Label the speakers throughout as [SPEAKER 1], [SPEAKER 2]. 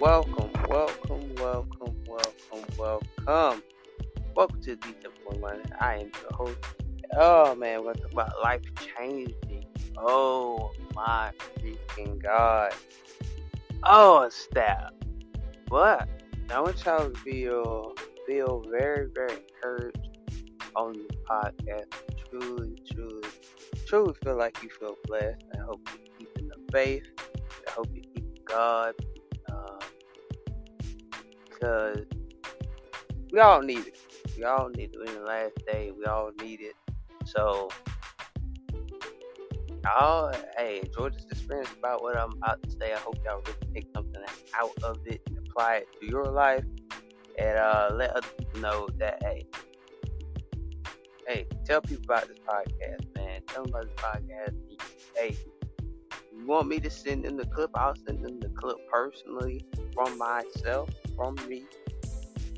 [SPEAKER 1] Welcome, welcome, welcome, welcome, welcome. Welcome to the Detail One. I am your host. Oh man, we're talking about life changing. Oh my freaking god. Oh snap. But I want y'all to feel feel very, very encouraged on this podcast. Truly, truly, truly feel like you feel blessed. I hope you're keeping the faith. I hope you're keeping God because we all need it. We all need it. in the last day. We all need it. So, y'all, hey, this experience about what I'm about to say. I hope y'all really take something out of it and apply it to your life, and uh, let people know that hey, hey, tell people about this podcast, man. Tell them about this podcast. Hey, want me to send them the clip? I'll send them the clip personally from myself from me.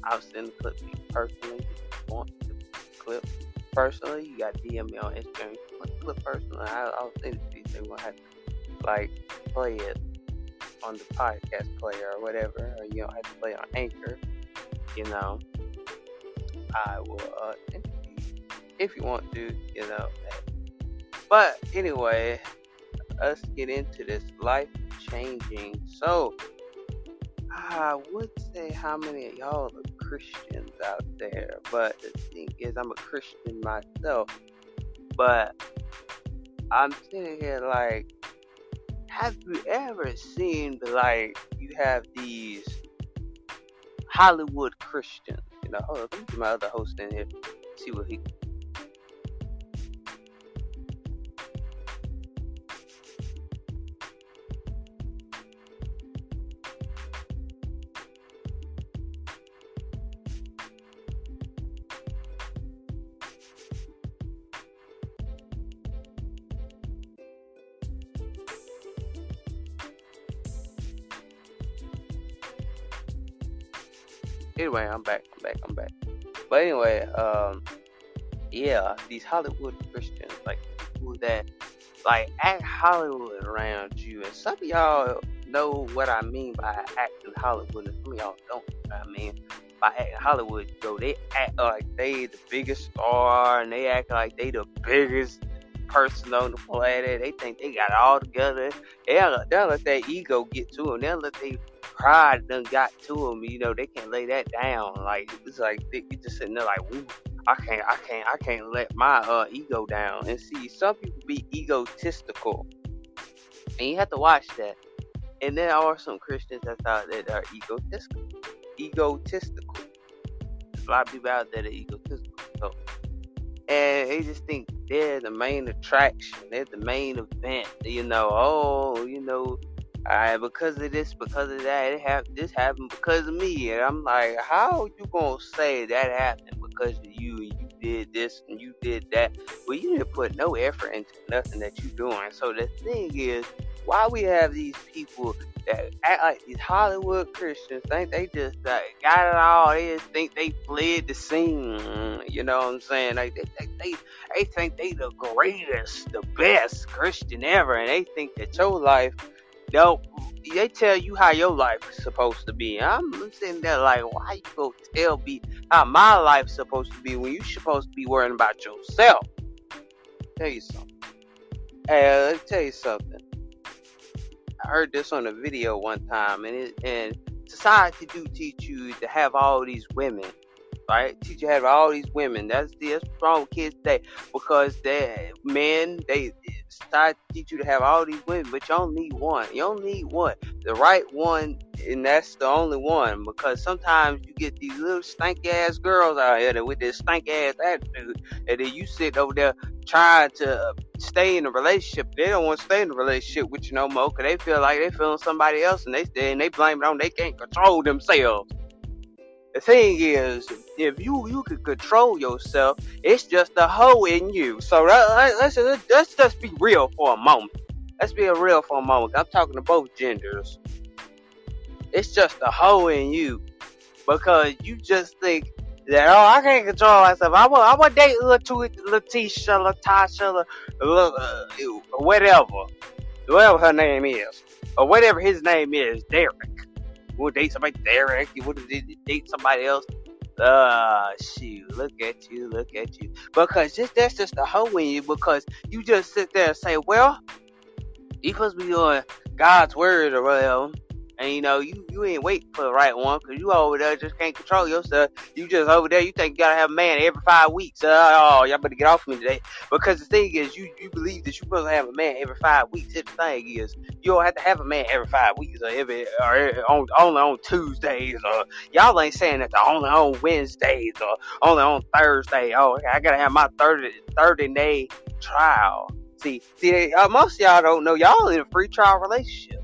[SPEAKER 1] I'll send the clip personally. Want the clip personally, you got DM me on Instagram. Clip personally, I'll, I'll send it to you. You won't have to like play it on the podcast player or whatever, or you don't have to play on Anchor. You know, I will uh, if you want to. You know, but anyway, let's get into this life changing. So I would say how many of y'all are Christians out there, but the thing is, I'm a Christian myself. But I'm sitting here like, have you ever seen like you have these Hollywood Christians? You know, hold on, let me get my other host in here, see what he Anyway, I'm back. I'm back. I'm back. But anyway, um, yeah, these Hollywood Christians, like people that like act Hollywood around you, and some of y'all know what I mean by acting Hollywood, and some of y'all don't. know what I mean by acting Hollywood, though they act like they the biggest star, and they act like they the biggest person on the planet. They think they got it all together. They'll, they'll let that ego get to them. They'll let they pride done got to them. You know, they can't lay that down. Like it's like they just sitting there like, I can't, I can't, I can't let my uh, ego down. And see, some people be egotistical, and you have to watch that. And there are some Christians that thought that are egotistical. Egotistical. A lot of people out there that are egotistical. So, and they just think they're the main attraction. They're the main event. You know, oh, you know, I because of this, because of that, it happened. This happened because of me, and I'm like, how you gonna say that happened because of you? And you did this and you did that. Well, you didn't put no effort into nothing that you're doing. So the thing is, why we have these people that act like these Hollywood Christians think they just uh, got it all. They just think they fled the scene. You know what I'm saying? Like they, they, they, they think they the greatest, the best Christian ever, and they think that your life Nope. They tell you how your life is supposed to be. I'm sitting there like, why you go tell me how my life's supposed to be when you supposed to be worrying about yourself? Tell you something. Hey, let me tell you something. I heard this on a video one time, and it, and society do teach you to have all these women, right? Teach you to have all these women. That's the that's wrong with kids today because they men they society teach you to have all these women, but you don't need one. You don't need one. The right one, and that's the only one. Because sometimes you get these little stank ass girls out here that with this stank ass attitude, and then you sit over there trying to stay in a relationship. They don't want to stay in a relationship with you no more because they feel like they feeling somebody else, and they and they blame it on they can't control themselves. The thing is, if you you can control yourself, it's just a hoe in you. So let's let's just be real for a moment. Let's be real for a moment. I'm talking to both genders. It's just a hoe in you because you just think that oh I can't control myself. I want I want to date Letitia, Latasha, uh, whatever, whatever her name is, or whatever his name is, Derek would date somebody Derek. You would date somebody else. Uh, shoot, look at you, look at you. Because just that's just a hoe in you. Because you just sit there and say, well, supposed to be doing God's word or whatever. And you know, you, you ain't waiting for the right one because you over there just can't control yourself. You just over there, you think you gotta have a man every five weeks. Uh, oh, y'all better get off me today. Because the thing is, you, you believe that you're supposed to have a man every five weeks. the thing is, you don't have to have a man every five weeks or every, or on, only on Tuesdays or y'all ain't saying that the only on Wednesdays or only on Thursday. Oh, I gotta have my 30, 30 day trial. See, see, uh, most y'all don't know y'all in a free trial relationship.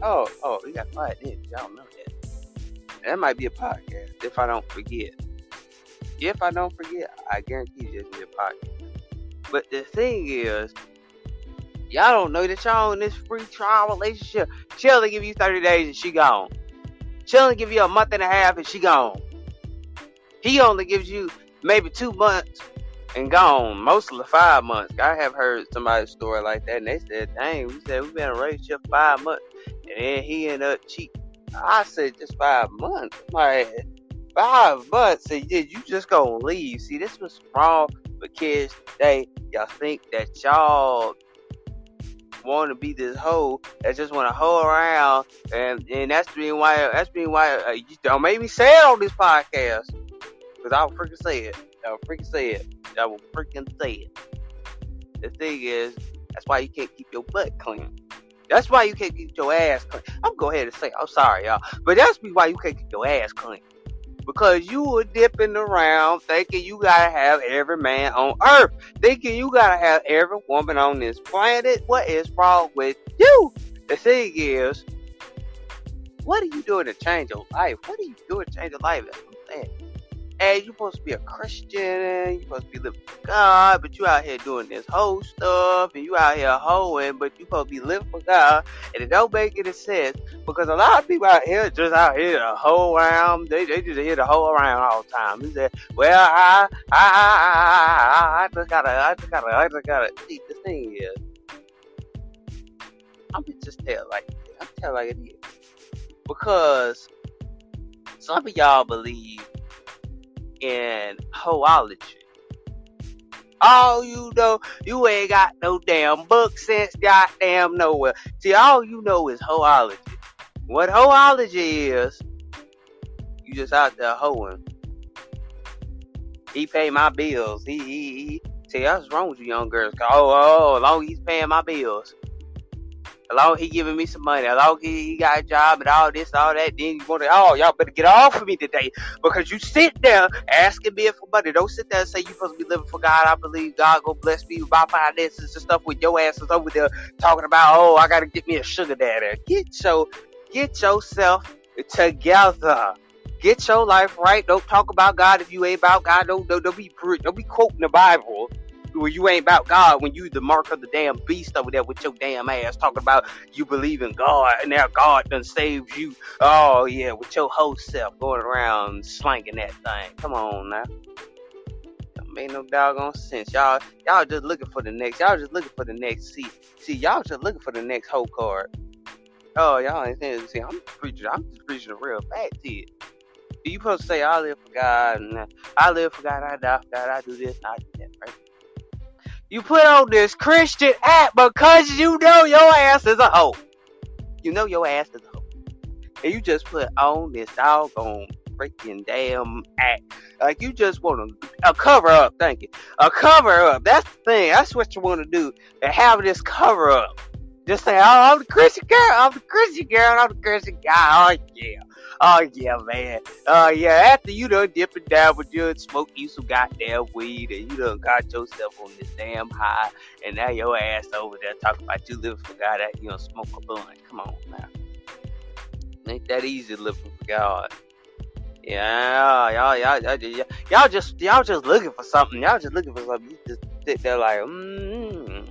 [SPEAKER 1] Oh, oh, we got quiet then. Y'all know that. That might be a podcast if I don't forget. If I don't forget, I guarantee you it's be a podcast. But the thing is, y'all don't know that y'all in this free trial relationship. She only give you 30 days and she gone. She only give you a month and a half and she gone. He only gives you maybe two months and gone. Most of the five months. I have heard somebody's story like that and they said, dang, we said we've been in a relationship five months and then he ended up cheating. I said just five months. Like five months, and did you just gonna leave? See, this was wrong for kids today. Y'all think that y'all want to be this hoe that just want to hoe around, and and that's being why that's being why uh, you don't make me say it on this podcast because I'll freaking say it. I'll freaking say it. I will freaking say it. The thing is, that's why you can't keep your butt clean. That's why you can't get your ass clean. I'm go ahead and say, I'm sorry, y'all, but that's why you can't get your ass clean. Because you were dipping around thinking you gotta have every man on earth, thinking you gotta have every woman on this planet. What is wrong with you? The thing is, what are you doing to change your life? What are you doing to change your life? I'm saying hey, you supposed to be a Christian, you supposed to be living for God, but you out here doing this whole stuff, and you out here hoeing, but you supposed to be living for God, and it don't make any sense because a lot of people out here just out here to hoe around. They they just here to hoe around all the time. He said, "Well, I I I I, I just gotta I just gotta I just gotta." See, the thing is, I'm just tell like I'm tell like it is because some of y'all believe in hoology. All you know, you ain't got no damn book sense, goddamn nowhere. See, all you know is hoology. What hoology is, you just out there hoeing. He pay my bills. He, he, he. See, that's wrong with you young girls. Oh, oh, as long as he's paying my bills. As long as he giving me some money, as long as he, got a job and all this, all that, then you want to, oh, y'all better get off of me today. Because you sit there asking me for money. Don't sit there and say you supposed to be living for God. I believe God gonna bless me with my finances and stuff with your asses over there talking about, oh, I gotta get me a sugar daddy. Get your, get yourself together. Get your life right. Don't talk about God if you ain't about God. Don't, don't, don't be don't be quoting the Bible when you ain't about God, when you the mark of the damn beast over there with your damn ass talking about you believe in God and now God done saved you. Oh yeah, with your whole self going around slanging that thing. Come on now. Make no doggone sense. Y'all y'all just looking for the next y'all just looking for the next see see y'all just looking for the next whole card. Oh y'all ain't saying see I'm preaching I'm just preaching a real fact to you. You supposed to say I live for God and I live for God, I die for God, I do this, I do that, right? You put on this Christian act because you know your ass is a hoe. You know your ass is a hoe. And you just put on this doggone freaking damn act. Like you just want to a cover up. Thank you. A cover up. That's the thing. That's what you want to do. And have this cover up. Just say, oh, I'm the Christian girl. I'm the Christian girl. I'm the Christian guy. Oh yeah. Oh yeah, man. Oh yeah. After you done dipping down with you and smoke you some goddamn weed and you done got yourself on this damn high and now your ass over there talking about you living for God that you don't smoke a blunt. Come on now. Ain't that easy living for God. Yeah, y'all, y'all, y'all, y'all just, y'all just looking for something. Y'all just looking for something. You just sit there like, mm,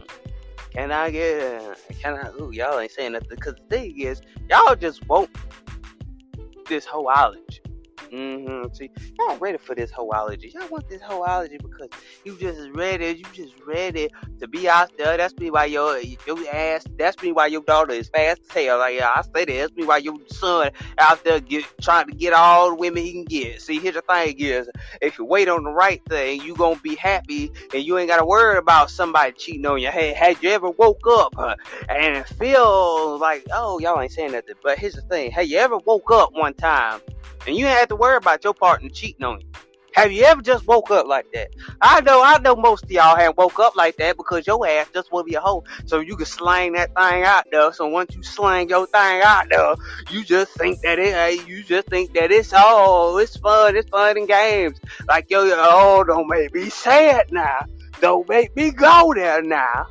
[SPEAKER 1] can I get, can I, ooh, y'all ain't saying nothing. Because the thing is, y'all just want this whole allergy. Mm-hmm. See, y'all ready for this hoology. Y'all want this hoology because you just ready. You just ready to be out there. That's me why your your ass. That's me why your daughter is fast as hell. Like yeah, I say that. That's me why your son out there get trying to get all the women he can get. See, here's the thing is, if you wait on the right thing, you gonna be happy and you ain't gotta worry about somebody cheating on you. Hey, had you ever woke up and feel like, oh, y'all ain't saying nothing. But here's the thing. Hey, you ever woke up one time? And you ain't had to worry about your partner cheating on you. Have you ever just woke up like that? I know, I know most of y'all have woke up like that because your ass just to be a hoe. So you can slang that thing out there. So once you slang your thing out there, you just think that it, hey, you just think that it's, oh, it's fun, it's fun and games. Like, yo, oh, don't make me sad now. Don't make me go there now.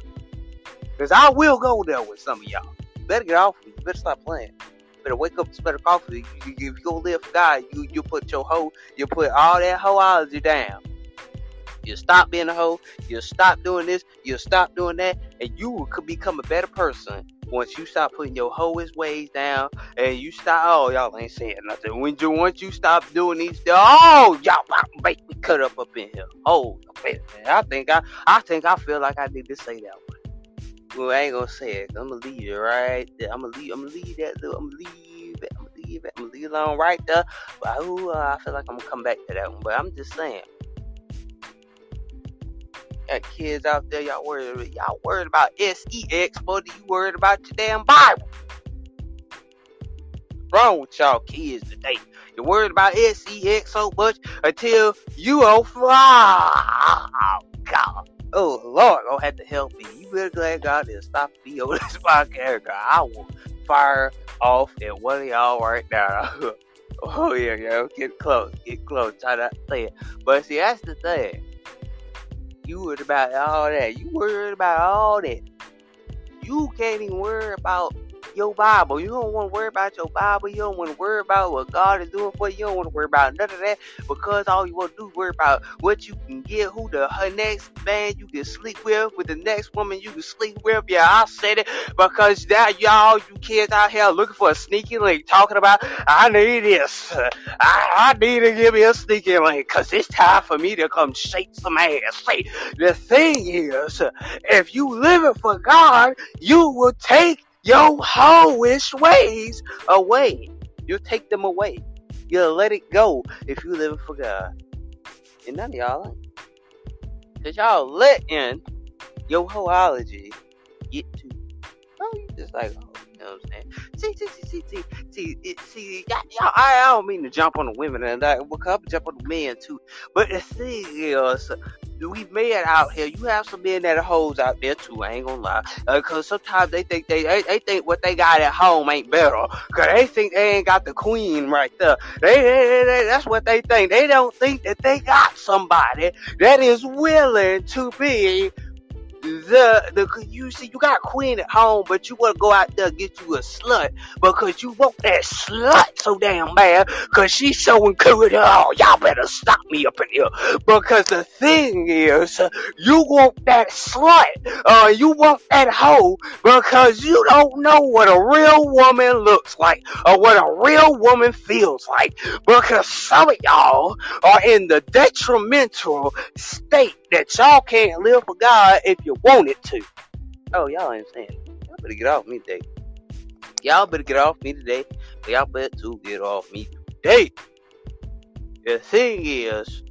[SPEAKER 1] Cause I will go there with some of y'all. Better get off me. Better stop playing better wake up smell the coffee. You, you, if you gonna live for God, you you put your hoe, you put all that hoeology down. You stop being a hoe. You stop doing this. You stop doing that, and you could become a better person once you stop putting your hoish ways down and you stop. Oh, y'all ain't saying nothing. When you once you stop doing these, oh, y'all make me cut up up in here. Oh, man, I think I, I think I feel like I need to say that one. Well, I ain't gonna say it. I'm gonna leave it right there. I'm gonna leave. I'm gonna leave that. I'm gonna leave it. I'm gonna leave it. I'm gonna leave it alone right there. But ooh, uh, I feel like I'm gonna come back to that one. But I'm just saying. Got kids out there, y'all worried, y'all worried about sex, but you worried about your damn Bible. What's wrong with y'all kids today? You're worried about sex so much until you on fire. Oh, God oh Lord, gonna have to help me. You better glad God didn't stop me on this podcast. I will fire off at one of y'all right now. oh yeah, yeah, get close, get close. Try not to say it, but see that's the thing. You worried about all that. You worried about all that. You can't even worry about your Bible. You don't want to worry about your Bible. You don't want to worry about what God is doing for you. You don't want to worry about none of that because all you want to do is worry about what you can get, who the her next man you can sleep with, with the next woman you can sleep with. Yeah, I said it because that y'all, you kids out here looking for a sneaky link, talking about I need this. I, I need to give me a sneaky link because it's time for me to come shake some ass. Say, the thing is, if you live it for God, you will take your hoish ways away. You'll take them away. You'll let it go if you live for God. And none of y'all Cause y'all letting your hoology get to oh you just like oh, you know what I'm saying? See, see, see, see, see, see, it, see, y'all, I, I don't mean to jump on the women and that, because I jump on the men too. But the thing is, we men out here. You have some men that are hoes out there too. I ain't gonna lie. Uh, Cause sometimes they think they, they, they think what they got at home ain't better. Cause they think they ain't got the queen right there. They, they, they, that's what they think. They don't think that they got somebody that is willing to be the the you see you got queen at home, but you want to go out there and get you a slut because you want that slut so damn bad because she's so good. Oh, y'all better stop me up in here because the thing is, you want that slut, uh, you want that hoe because you don't know what a real woman looks like or what a real woman feels like because some of y'all are in the detrimental state that y'all can't live for God if you wanted to. Oh, y'all ain't saying. Y'all better get off me today. Y'all better get off me today. Y'all better to get off me today. The thing is,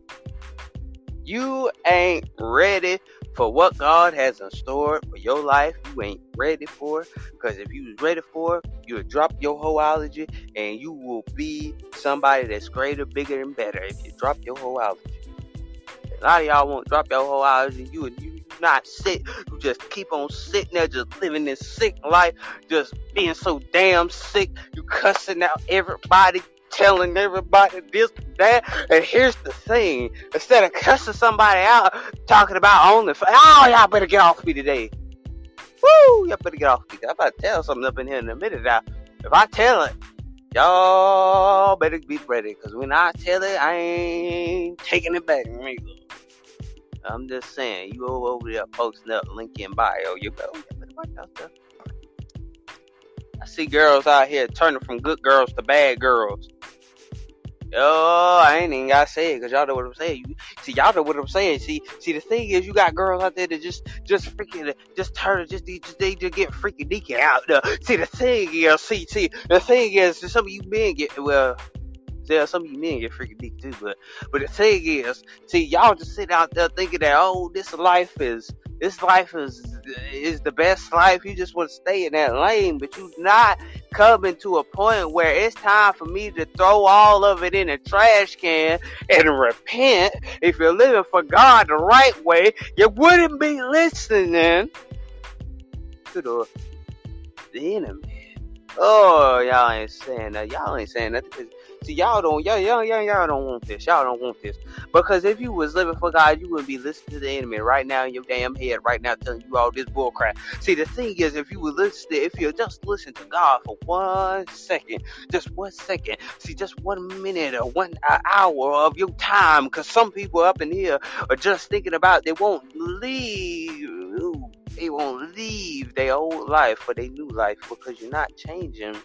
[SPEAKER 1] you ain't ready for what God has in store for your life, you ain't ready for. it. Because if you was ready for, it, you'll drop your wholeology and you will be somebody that's greater, bigger, and better if you drop your wholeology. A lot of y'all won't drop your wholeology. You and you not sick. You just keep on sitting there, just living this sick life, just being so damn sick. You cussing out everybody, telling everybody this, that. And here's the thing: instead of cussing somebody out, talking about on the, oh y'all better get off me today. Woo! Y'all better get off me. I'm about to tell something up in here in a minute now. If I tell it, y'all better be ready. Cause when I tell it, I ain't taking it back. I'm just saying, you go over there posting up link in bio, you go. I see girls out here turning from good girls to bad girls. Oh, I ain't even gotta say it because y'all know what I'm saying. You see, y'all know what I'm saying. See, see, the thing is, you got girls out there that just, just freaking, just turn, just they just, they just get freaking deacon out. There. See, the thing is, see, see, the thing is, some of you men get well. Yeah, some of you men get freaking deep too, but but the thing is, see, y'all just sit out there thinking that oh, this life is this life is is the best life. You just want to stay in that lane, but you're not coming to a point where it's time for me to throw all of it in a trash can and repent. If you're living for God the right way, you wouldn't be listening to the, the enemy. Oh, y'all ain't saying that. Y'all ain't saying that y'all don't, y'all, y'all, y'all, y'all don't want this. Y'all don't want this. Because if you was living for God, you wouldn't be listening to the enemy right now in your damn head, right now telling you all this bullcrap. See, the thing is, if you would listen, if you just listen to God for one second, just one second, see, just one minute or one hour of your time, because some people up in here are just thinking about they won't leave. They won't leave their old life for their new life because you're not changing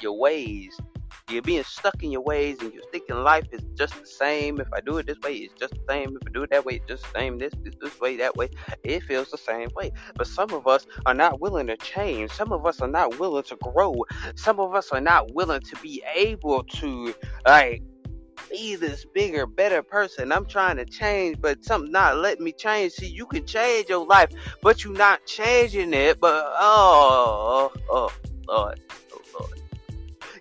[SPEAKER 1] your ways you're being stuck in your ways and you're thinking life is just the same. If I do it this way, it's just the same. If I do it that way, it's just the same. This, this, this way, that way. It feels the same way. But some of us are not willing to change. Some of us are not willing to grow. Some of us are not willing to be able to, like, be this bigger, better person. I'm trying to change, but something not letting me change. See, you can change your life, but you're not changing it. But oh, oh, oh Lord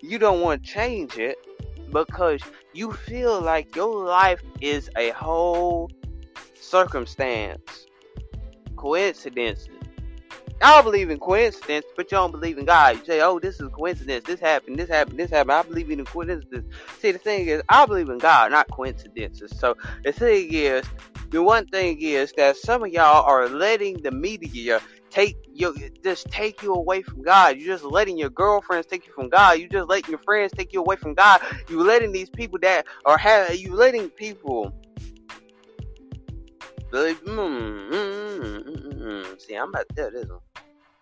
[SPEAKER 1] you don't want to change it because you feel like your life is a whole circumstance, coincidences. I don't believe in coincidence, but you don't believe in God. You say, oh, this is coincidence. This happened, this happened, this happened. I believe in coincidence. See, the thing is, I believe in God, not coincidences. So the thing is, the one thing is that some of y'all are letting the media take you just take you away from God. You're just letting your girlfriends take you from God. You just letting your friends take you away from God. You letting these people that are have you letting people. Like, mm, mm, mm, See, I'm about to tell this one.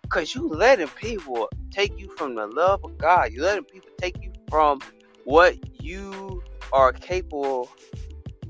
[SPEAKER 1] Cause you letting people take you from the love of God. You letting people take you from what you are capable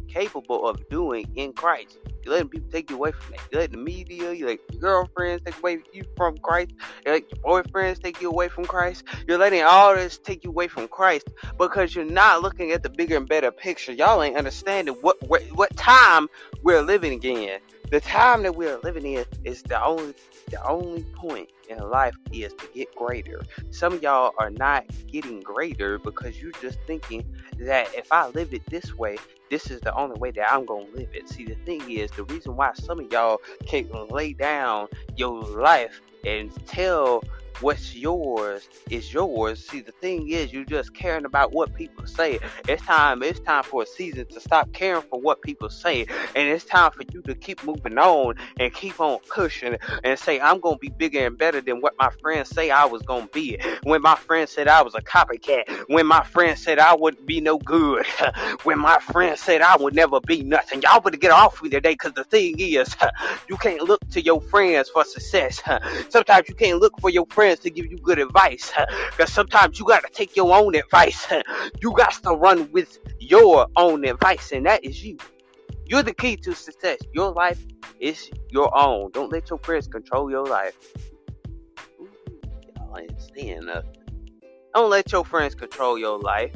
[SPEAKER 1] capable of doing in Christ. You're letting people take you away from that. You're letting the media, you let your girlfriends take away you from Christ. You let your boyfriends take you away from Christ. You're letting all this take you away from Christ because you're not looking at the bigger and better picture. Y'all ain't understanding what what, what time we're living in. The time that we're living in is the only the only point in life is to get greater. Some of y'all are not getting greater because you're just thinking that if I live it this way, this is the only way that I'm gonna live it. See, the thing is, the reason why some of y'all can't lay down your life and tell what's yours is yours. See, the thing is, you're just caring about what people say. It's time. It's time for a season to stop caring for what people say, and it's time for you to keep moving on and keep on pushing and say, "I'm gonna be bigger and better than what my friends say I was gonna be." When my friends said I was a copycat, when my friends said I wouldn't be no good, when my friends said I would never be nothing, y'all better get off me today. Cause the thing is, you can't look to your friends for success. Sometimes you can't look for your friends friends to give you good advice. Because sometimes you got to take your own advice. You got to run with your own advice, and that is you. You're the key to success. Your life is your own. Don't let your friends control your life. Ooh, y'all ain't saying nothing. Don't let your friends control your life.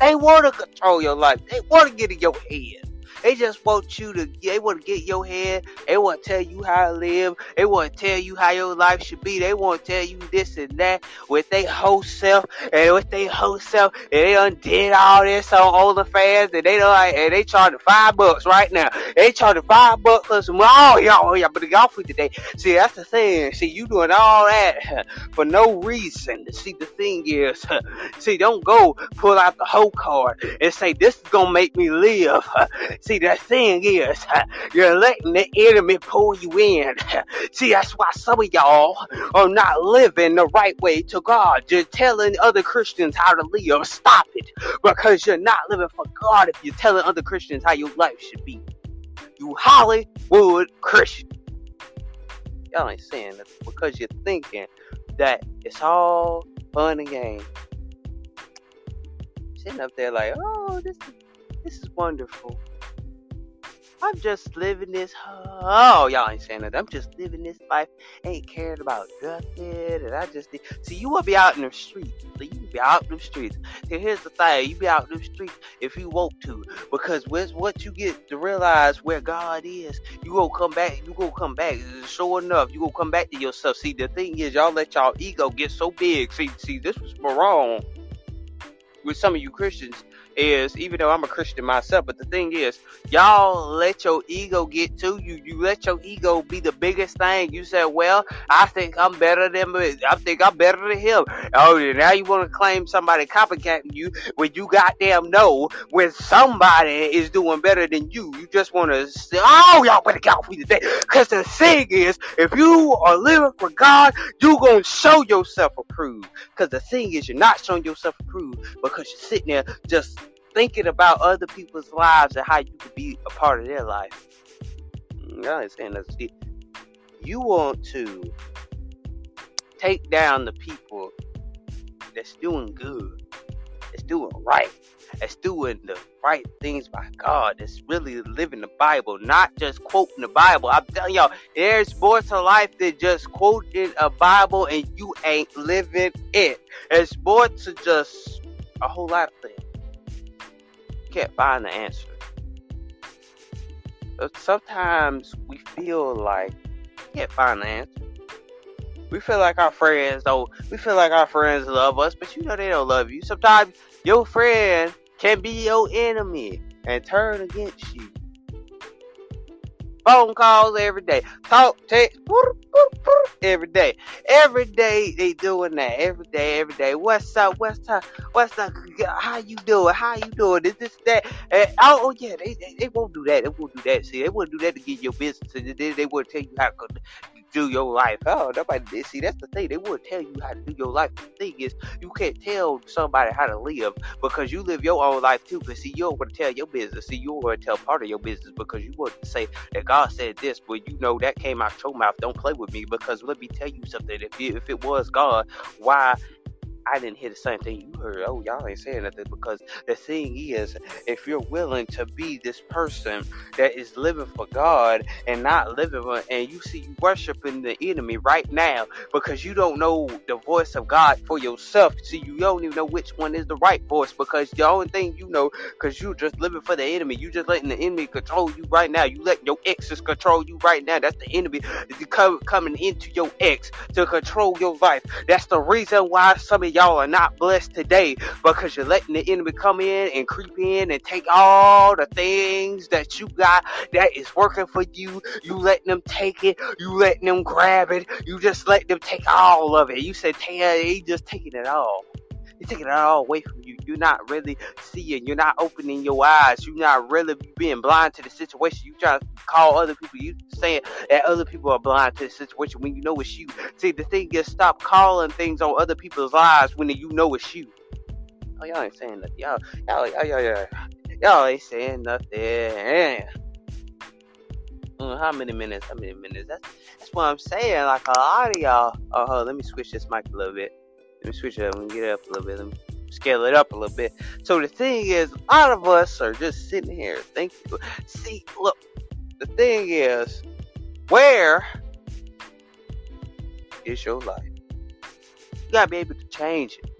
[SPEAKER 1] They want to control your life. They want to get in your head. They just want you to, they want to get your head. They want to tell you how to live. They want to tell you how your life should be. They want to tell you this and that with their whole self and with their whole self. And they done did all this on OnlyFans and they done, like, and they charging five bucks right now. They charging five bucks for some, oh, y'all, oh, y'all better get for today. See, that's the thing. See, you doing all that for no reason. See, the thing is, see, don't go pull out the whole card and say, this is going to make me live. See, the thing is, you're letting the enemy pull you in. See, that's why some of y'all are not living the right way to God. You're telling other Christians how to live. Stop it. Because you're not living for God if you're telling other Christians how your life should be. You Hollywood Christian. Y'all ain't saying that because you're thinking that it's all fun and games. Sitting up there like, oh, this this is wonderful. I'm just living this. Oh, y'all ain't saying that. I'm just living this life. Ain't caring about nothing. And I just see you will be out in the streets. You be out in the streets. See, here's the thing: you be out in the streets if you want to, because with what you get to realize where God is, you go come back. You go come back. Sure enough, you go come back to yourself. See, the thing is, y'all let y'all ego get so big. See, see, this was wrong with some of you Christians is even though I'm a Christian myself, but the thing is, y'all let your ego get to you. You let your ego be the biggest thing. You said, "Well, I think I'm better than I think I'm better than him." Oh, now you want to claim somebody copycatting you when you goddamn know when somebody is doing better than you. You just want to say, "Oh, y'all better get off me today." Because the thing is, if you are living for God, you gonna show yourself approved. Because the thing is, you're not showing yourself approved because you're sitting there just thinking about other people's lives and how you could be a part of their life. Mm, I understand that. See, you want to take down the people that's doing good, that's doing right, that's doing the right things by God, that's really living the Bible, not just quoting the Bible. I'm telling y'all, there's more to life than just quoting a Bible and you ain't living it. It's more to just a whole lot of things can't find the answer. But sometimes we feel like we can't find the answer. We feel like our friends don't. We feel like our friends love us, but you know they don't love you. Sometimes your friend can be your enemy and turn against you phone calls every day, talk, text, every day. Every day they doing that. Every day, every day. What's up? What's up? What's up? How you doing? How you doing? Is this that? And, oh, oh yeah, they, they, they won't do that. They won't do that. See, they won't do that to get your business. And they, they won't tell you how to do your life. Oh, nobody. See, that's the thing. They would tell you how to do your life. The thing is, you can't tell somebody how to live because you live your own life too. But see, you don't want to tell your business. See, you don't want to tell part of your business because you want to say that God said this, but you know that came out your mouth. Don't play with me because let me tell you something. If it, if it was God, why I didn't hear the same thing you heard. Oh, y'all ain't saying nothing because the thing is, if you're willing to be this person that is living for God and not living for, and you see you worshiping the enemy right now because you don't know the voice of God for yourself. See, you don't even know which one is the right voice because the only thing you know, because you're just living for the enemy. You just letting the enemy control you right now. You let your exes control you right now. That's the enemy coming into your ex to control your life. That's the reason why some of y'all are not blessed today because you're letting the enemy come in and creep in and take all the things that you got that is working for you. You letting them take it. You letting them grab it. You just let them take all of it. You said, Taya, he just taking it all. He's taking it all away from you. You're not really seeing. You're not opening your eyes. You're not really being blind to the situation. You try to call other people. You saying that other people are blind to the situation when you know it's you. See, the thing is, stop calling things on other people's lives when you know it's you. Oh, y'all ain't saying nothing. Y'all, y'all, y'all, y'all, y'all, y'all ain't saying nothing. Mm, how many minutes? How many minutes? That's that's what I'm saying. Like a lot of y'all. Oh, let me switch this mic a little bit. Let me switch it up and get up a little bit. Let me scale it up a little bit. So the thing is, a lot of us are just sitting here thinking. See, look, the thing is, where is your life? You gotta be able to change it.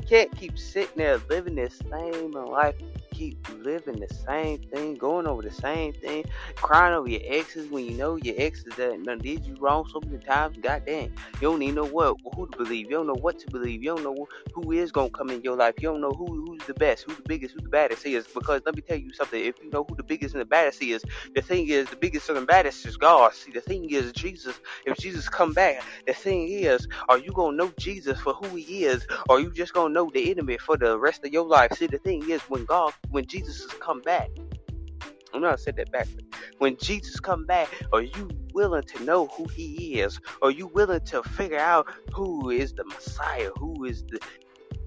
[SPEAKER 1] You can't keep sitting there living this same life. Keep living the same thing, going over the same thing, crying over your exes when you know your exes that done did you wrong so many times. God dang, you don't even know what who to believe. You don't know what to believe. You don't know who is gonna come in your life. You don't know who who's the best, who's the biggest, who's the baddest is. Because let me tell you something. If you know who the biggest and the baddest is, the thing is the biggest and the baddest is God. See, the thing is Jesus. If Jesus come back, the thing is, are you gonna know Jesus for who He is, or you just gonna know the enemy for the rest of your life? See, the thing is, when God, when Jesus has come back, I'm not said that back. When Jesus come back, are you willing to know who He is? Are you willing to figure out who is the Messiah? Who is the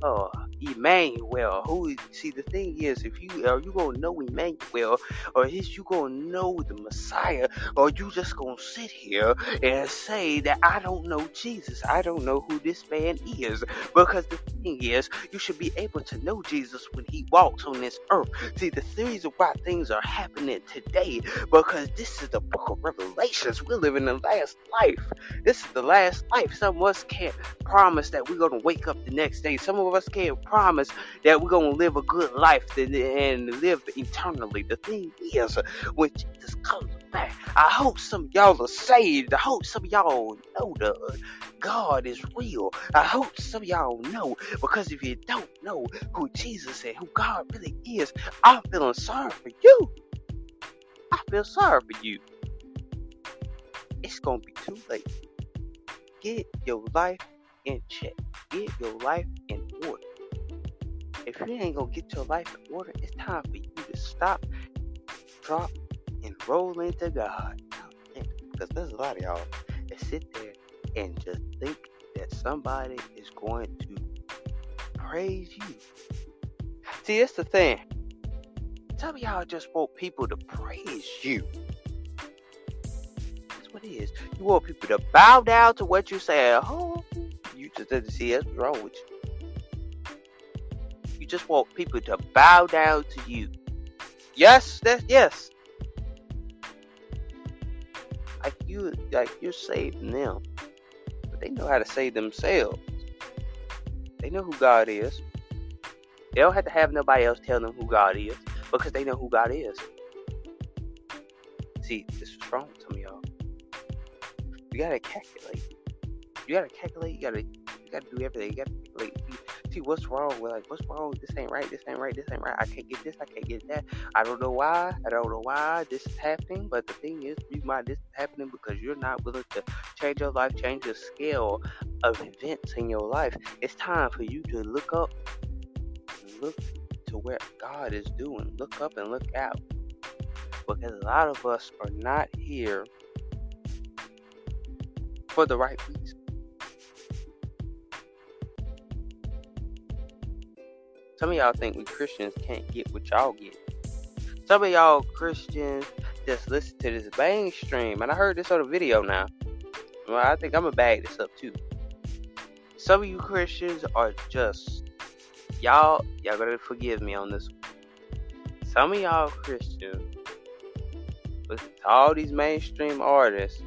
[SPEAKER 1] uh, Emmanuel. Who see the thing is, if you are you gonna know Emmanuel, or is you gonna know the Messiah, or you just gonna sit here and say that I don't know Jesus, I don't know who this man is, because the thing is, you should be able to know Jesus when he walks on this earth. See, the reason why things are happening today, because this is the book of Revelations. We're living the last life. This is the last life. Some of us can't promise that we're gonna wake up the next day. Some of us can't promise that we're gonna live a good life and live eternally. The thing is, when Jesus comes back, I hope some of y'all are saved. I hope some of y'all know the God is real. I hope some of y'all know because if you don't know who Jesus and who God really is, I'm feeling sorry for you. I feel sorry for you. It's gonna be too late. Get your life in check. Get your life in order. If you ain't gonna get your life in order, it's time for you to stop, drop, and roll into God. Because there's a lot of y'all that sit there and just think that somebody is going to praise you. See, that's the thing. Some of y'all just want people to praise you. That's what it is. You want people to bow down to what you say. Oh, you just didn't see what's wrong with you. you just want people to bow down to you. Yes, that yes. Like you, like you're saving them, but they know how to save themselves. They know who God is. They don't have to have nobody else tell them who God is because they know who God is. See, this is wrong with some of y'all. You gotta calculate. You gotta calculate. You gotta, you gotta do everything. You gotta calculate see what's wrong. We're like, what's wrong? This ain't right. This ain't right. This ain't right. I can't get this. I can't get that. I don't know why. I don't know why this is happening. But the thing is, you might this is happening because you're not willing to change your life, change the scale of events in your life. It's time for you to look up, look to where God is doing. Look up and look out. Because a lot of us are not here for the right reason. Some of y'all think we Christians can't get what y'all get. Some of y'all Christians just listen to this mainstream, and I heard this on a video now. Well, I think I'm gonna bag this up too. Some of you Christians are just y'all. Y'all gotta forgive me on this. Some of y'all Christians listen to all these mainstream artists.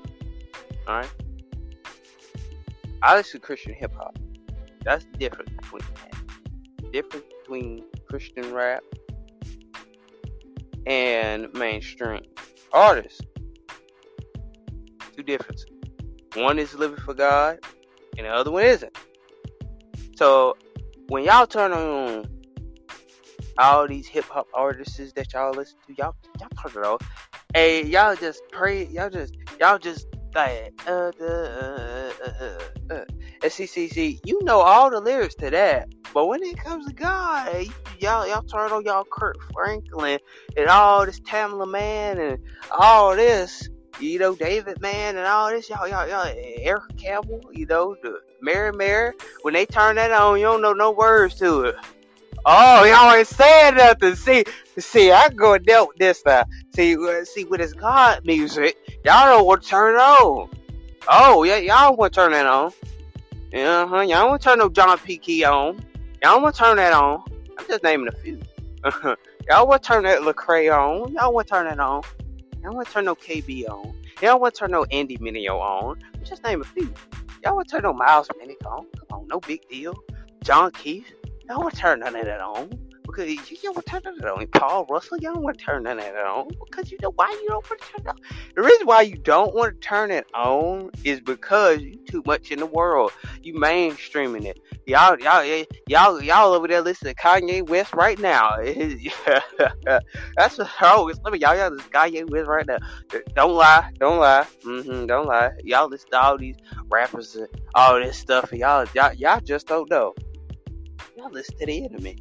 [SPEAKER 1] All right, I listen to Christian hip hop. That's different between that. Difference between Christian rap and mainstream artists. Two differences. One is living for God, and the other one isn't. So when y'all turn on all these hip hop artists that y'all listen to, y'all y'all turn it off. Hey, y'all just pray. Y'all just y'all just like uh, uh, uh, uh, uh. And you know all the lyrics to that. But when it comes to God, y'all y'all turn on y'all Kirk Franklin and all this Tamela Mann and all this, you know, David Mann and all this, y'all y'all y'all Eric Campbell, you know, the Mary Mary. When they turn that on, you don't know no words to it. Oh, y'all ain't saying nothing. See, see, I go dealt with this now. See, uh, see, with this God music, y'all don't want to turn it on. Oh, yeah, y'all want to turn that on. Uh huh. Y'all want to turn no John P. Kee on. Y'all want to turn that on. I'm just naming a few. y'all want to turn that Lecrae on. Y'all want to turn that on. Y'all want to turn no KB on. Y'all want to turn no Andy Mineo on. I'm just name a few. Y'all want to turn no Miles Minnick on. Come on, no big deal. John Keith. Y'all want to turn none of that on because you, don't want to turn that on. Paul Russell, you don't want to turn that on because you know why you don't want to turn it on. The reason why you don't want to turn it on is because you too much in the world. You mainstreaming it. Y'all, y'all, y'all, y'all over there listening to Kanye West right now. That's what oh, let me y'all, y'all this Kanye West right now. Don't lie, don't lie, mm-hmm, don't lie. Y'all listen to all these rappers and all this stuff, y'all, y'all, y'all just don't know. Y'all listen to the enemy.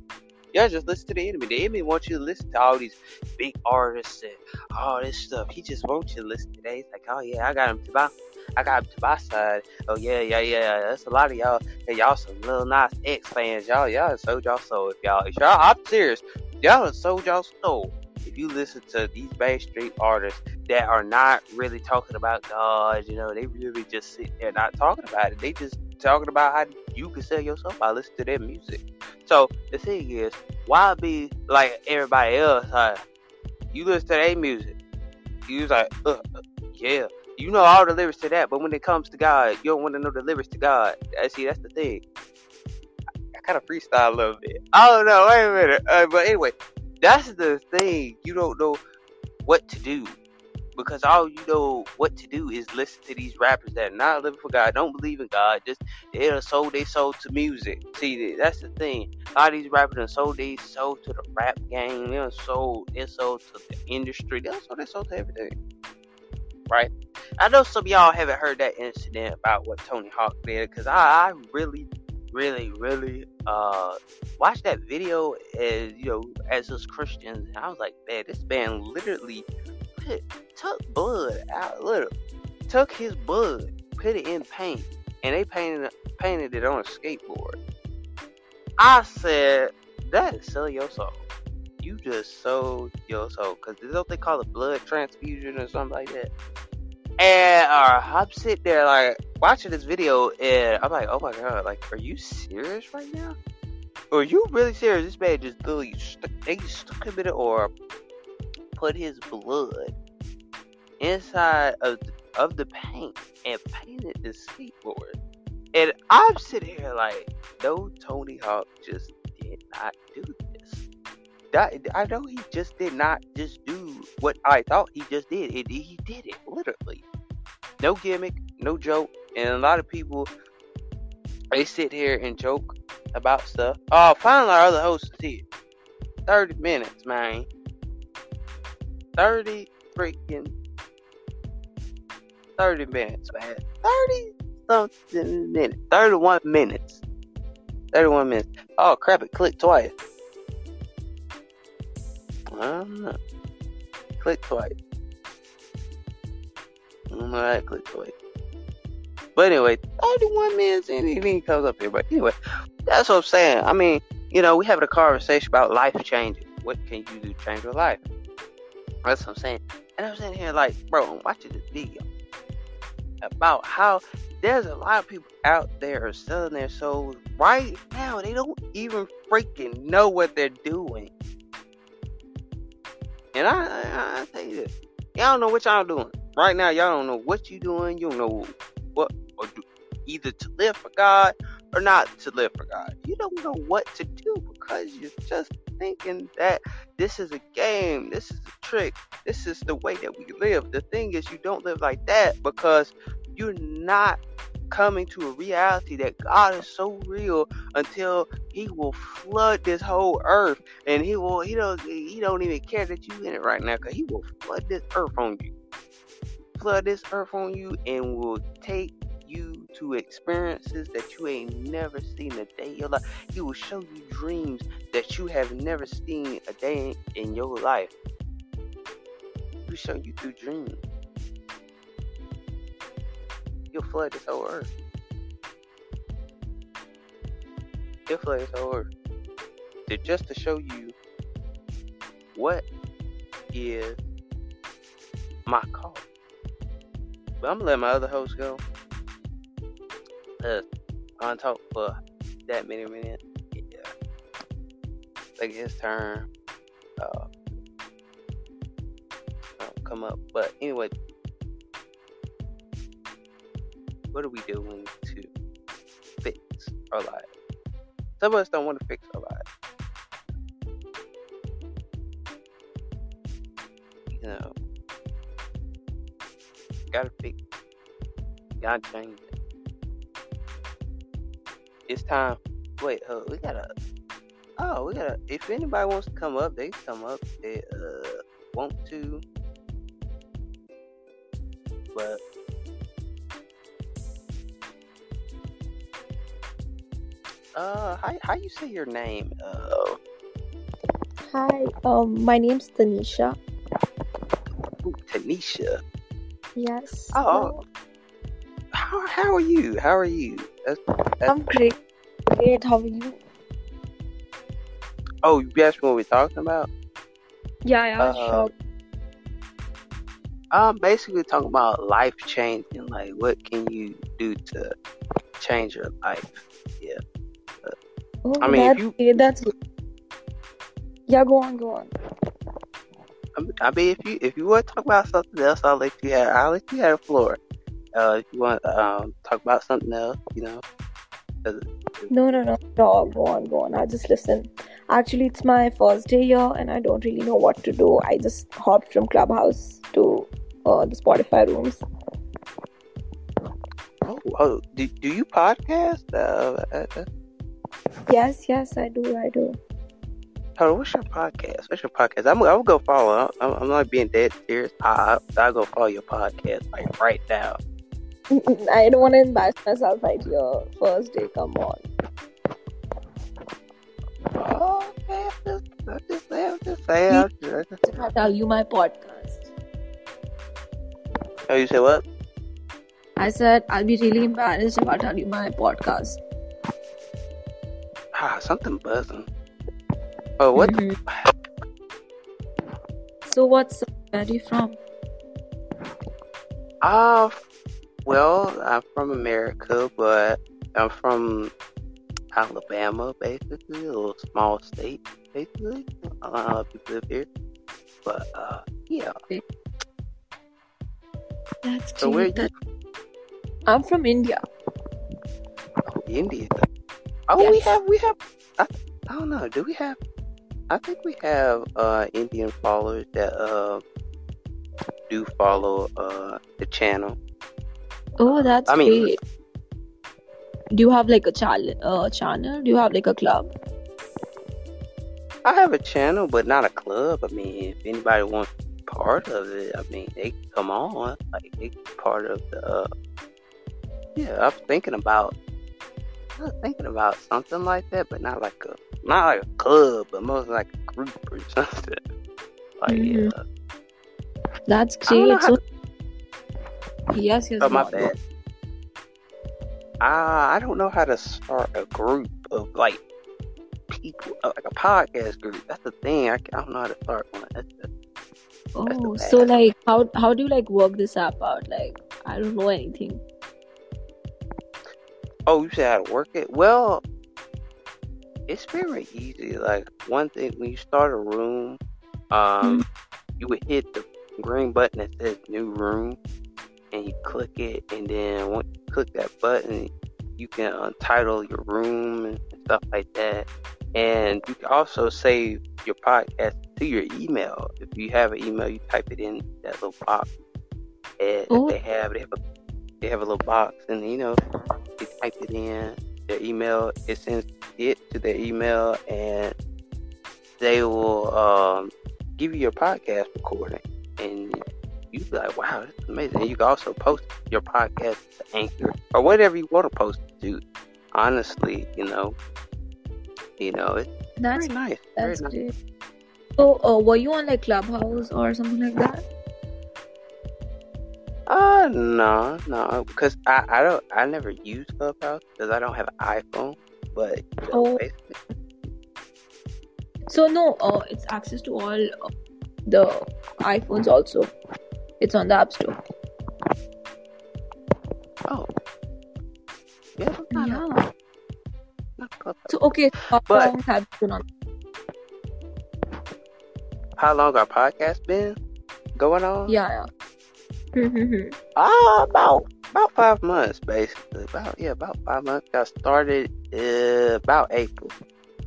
[SPEAKER 1] Y'all just listen to the enemy. The enemy wants you to listen to all these big artists and all this stuff. He just wants you to listen to that. He's like, oh yeah, I got him to my, I got him to my side. Oh yeah, yeah, yeah. That's a lot of y'all. Hey, y'all some Lil Nas X fans. Y'all, y'all sold y'all soul. If y'all, if y'all, I'm serious. Y'all sold y'all soul. If you listen to these mainstream artists that are not really talking about God, you know, they really just sit there not talking about it. They just talking about how you can sell yourself by listening to their music. So the thing is, why be like everybody else? Uh, you listen to their music, you was like, uh, uh, yeah, you know all the lyrics to that, but when it comes to God, you don't want to know the lyrics to God. I see that's the thing. I, I kind of freestyle a little bit. I don't know. Wait a minute. Uh, but anyway, that's the thing. You don't know what to do because all you know what to do is listen to these rappers that are not living for God, don't believe in God, just they sold they sold to music. See, that's the thing. A lot of these rappers are sold they sold to the rap game, they're sold they sold to the industry, they're sold they sold to everything. Right? I know some of y'all haven't heard that incident about what Tony Hawk did, because I, I really, really, really uh watched that video as you know, as us Christians, and I was like, man, this man literally put, took blood out, literally took his blood, put it in paint, and they painted painted it on a skateboard. I said, that is selling your soul. You just sold your soul. Because don't they call it blood transfusion or something like that? And uh, I'm sitting there like watching this video, and I'm like, oh my god, like, are you serious right now? Are you really serious? This man just literally stuck, they stuck him in it or put his blood inside of the, of the paint and painted the skateboard. And I'm sitting here like, no, Tony Hawk just did not do this. That, I know he just did not just do what I thought he just did. It, he did it literally. No gimmick, no joke. And a lot of people, they sit here and joke about stuff. Oh, finally, our other host is here. 30 minutes, man. 30 freaking 30 minutes, man. 30 something minutes. 31 minutes. 31 minutes. Oh crap, it clicked twice. Uh-huh. Know. Click twice. Mm, Alright, click twice. But anyway, 31 minutes and anything comes up here. But anyway, that's what I'm saying. I mean, you know, we having a conversation about life changing. What can you do to change your life? That's what I'm saying. And I'm sitting here like, bro, I'm watching this video about how there's a lot of people out there selling their souls right now. They don't even freaking know what they're doing. And I, I, I tell you this, y'all know what y'all doing right now. Y'all don't know what you doing. You don't know what or do, either to live for God or not to live for God. You don't know what to do because you're just thinking that this is a game, this is a trick, this is the way that we live. The thing is, you don't live like that because you're not coming to a reality that God is so real until He will flood this whole earth, and He will He don't He don't even care that you in it right now, cause He will flood this earth on you, flood this earth on you, and will take to experiences that you ain't never seen a day in your life. He will show you dreams that you have never seen a day in your life. He show you through dreams. He'll flood this whole earth. He'll flood this whole earth. To just to show you what is my call. But I'm gonna let my other host go uh, on top for that many minutes. Yeah. Like his turn. Uh, come up. But anyway, what are we doing to fix our lives? Some of us don't want to fix our lives. You know, gotta fix, gotta change. It's time. Wait, uh, we gotta. Oh, we gotta. If anybody wants to come up, they come up. They uh want to, but uh, how how you say your name? Uh,
[SPEAKER 2] Hi, um, my name's Tanisha.
[SPEAKER 1] ooh, Tanisha.
[SPEAKER 2] Yes.
[SPEAKER 1] Oh, how how are you? How are you? That's, that's,
[SPEAKER 2] I'm great. Great. How are you?
[SPEAKER 1] oh, you asked me what we're talking about.
[SPEAKER 2] Yeah, yeah,
[SPEAKER 1] Uh,
[SPEAKER 2] sure.
[SPEAKER 1] I'm basically talking about life changing. Like, what can you do to change your life?
[SPEAKER 2] Oh,
[SPEAKER 1] I mean, if
[SPEAKER 2] that's
[SPEAKER 1] you-.
[SPEAKER 2] That's yeah. Go on, go on.
[SPEAKER 1] I mean- I mean, if you if you want to talk about something else, I'll let you have I'll let you have the floor. Uh, if you want to um talk about something else, you know.
[SPEAKER 2] No, no, no. Sure, go on, go on. I'll just listen. Actually, it's my first day here, and I don't really know what to do. I just hopped from Clubhouse to uh, the Spotify rooms.
[SPEAKER 1] Oh, oh, do, do you podcast? Uh, uh, uh,
[SPEAKER 2] Yes, yes, I do. I do.
[SPEAKER 1] hold on, what's your podcast? What's your podcast? I'm I'm gonna go follow. I'm, I'm not being dead serious. I I will go follow your podcast like right now.
[SPEAKER 2] I don't want to embarrass myself right here. First day, come on.
[SPEAKER 1] Oh, okay. I'm just, I'm just saying. I'm just saying. I'm just,
[SPEAKER 2] If I tell you my podcast,
[SPEAKER 1] oh, you say what?
[SPEAKER 2] I said I'll be really embarrassed if I tell you my podcast.
[SPEAKER 1] Ah, something buzzing. Oh, what?
[SPEAKER 2] Mhm. So what's where are you from?
[SPEAKER 1] Uh, well, I'm from America, but I'm from Alabama, basically, a little small state, basically. A lot of people live here. But, uh, yeah.
[SPEAKER 2] That's
[SPEAKER 1] So where
[SPEAKER 2] I'm from India.
[SPEAKER 1] Oh, India. Oh, we have, we have, I, I don't know, do we have, I think we have, uh, Indian followers that, uh, do follow, uh, the channel.
[SPEAKER 2] Oh, that's
[SPEAKER 1] I mean-
[SPEAKER 2] great. Do you have like a channel? Uh, channel? Do you have like a club?
[SPEAKER 1] I have a channel, but not a club. I mean, if anybody wants part of it, I mean, they can come on. Like, they part of the. Uh, yeah, I'm thinking about. I was thinking about something like that, but not like a not like a club, but more like a group or something. Like,
[SPEAKER 2] Mhm.
[SPEAKER 1] yeah.
[SPEAKER 2] That's
[SPEAKER 1] I
[SPEAKER 2] great. So yes, yes.
[SPEAKER 1] Oh, my bad. I I don't know how to start a group of like people, uh, like a podcast group. That's the thing. I, I don't know how to start one. That's the, That's
[SPEAKER 2] Oh, so like how how do you like work this app out? Like I don't know anything.
[SPEAKER 1] Oh, you said how to work it? Well, it's very easy. Like one thing, when you start a room, um, you would hit the green button that says "New Room," and you click it, and then once you click that button, you can untitle your room and stuff like that. And you can also save your podcast to your email. If you have an email, you type it in that little box. And they have, they have a, they have a little box, and you know, you type it in their email. It sends it to their email, and they will um, give you your podcast recording, and you be like, "Wow, this is amazing!" And you can also post your podcast to Anchor or whatever you want to post to. Honestly, you know, you know, it's
[SPEAKER 2] That's
[SPEAKER 1] very nice. Very
[SPEAKER 2] that's
[SPEAKER 1] nice.
[SPEAKER 2] So uh, were you on like Clubhouse or something like that?
[SPEAKER 1] Uh, no, no, because I, I don't, I never use Clubhouse because I don't have an iPhone. But you know,
[SPEAKER 2] Oh.
[SPEAKER 1] basically,
[SPEAKER 2] So no, uh, it's access to all uh, the iPhones also. It's on the App Store.
[SPEAKER 1] oh, yeah, not,
[SPEAKER 2] Yeah. So okay, how
[SPEAKER 1] But-
[SPEAKER 2] long have you been on?
[SPEAKER 1] How long our podcast been going on?
[SPEAKER 2] Yeah, yeah. Mhm.
[SPEAKER 1] Ah, about about five months, basically. About yeah, about five months. Got started uh, about April.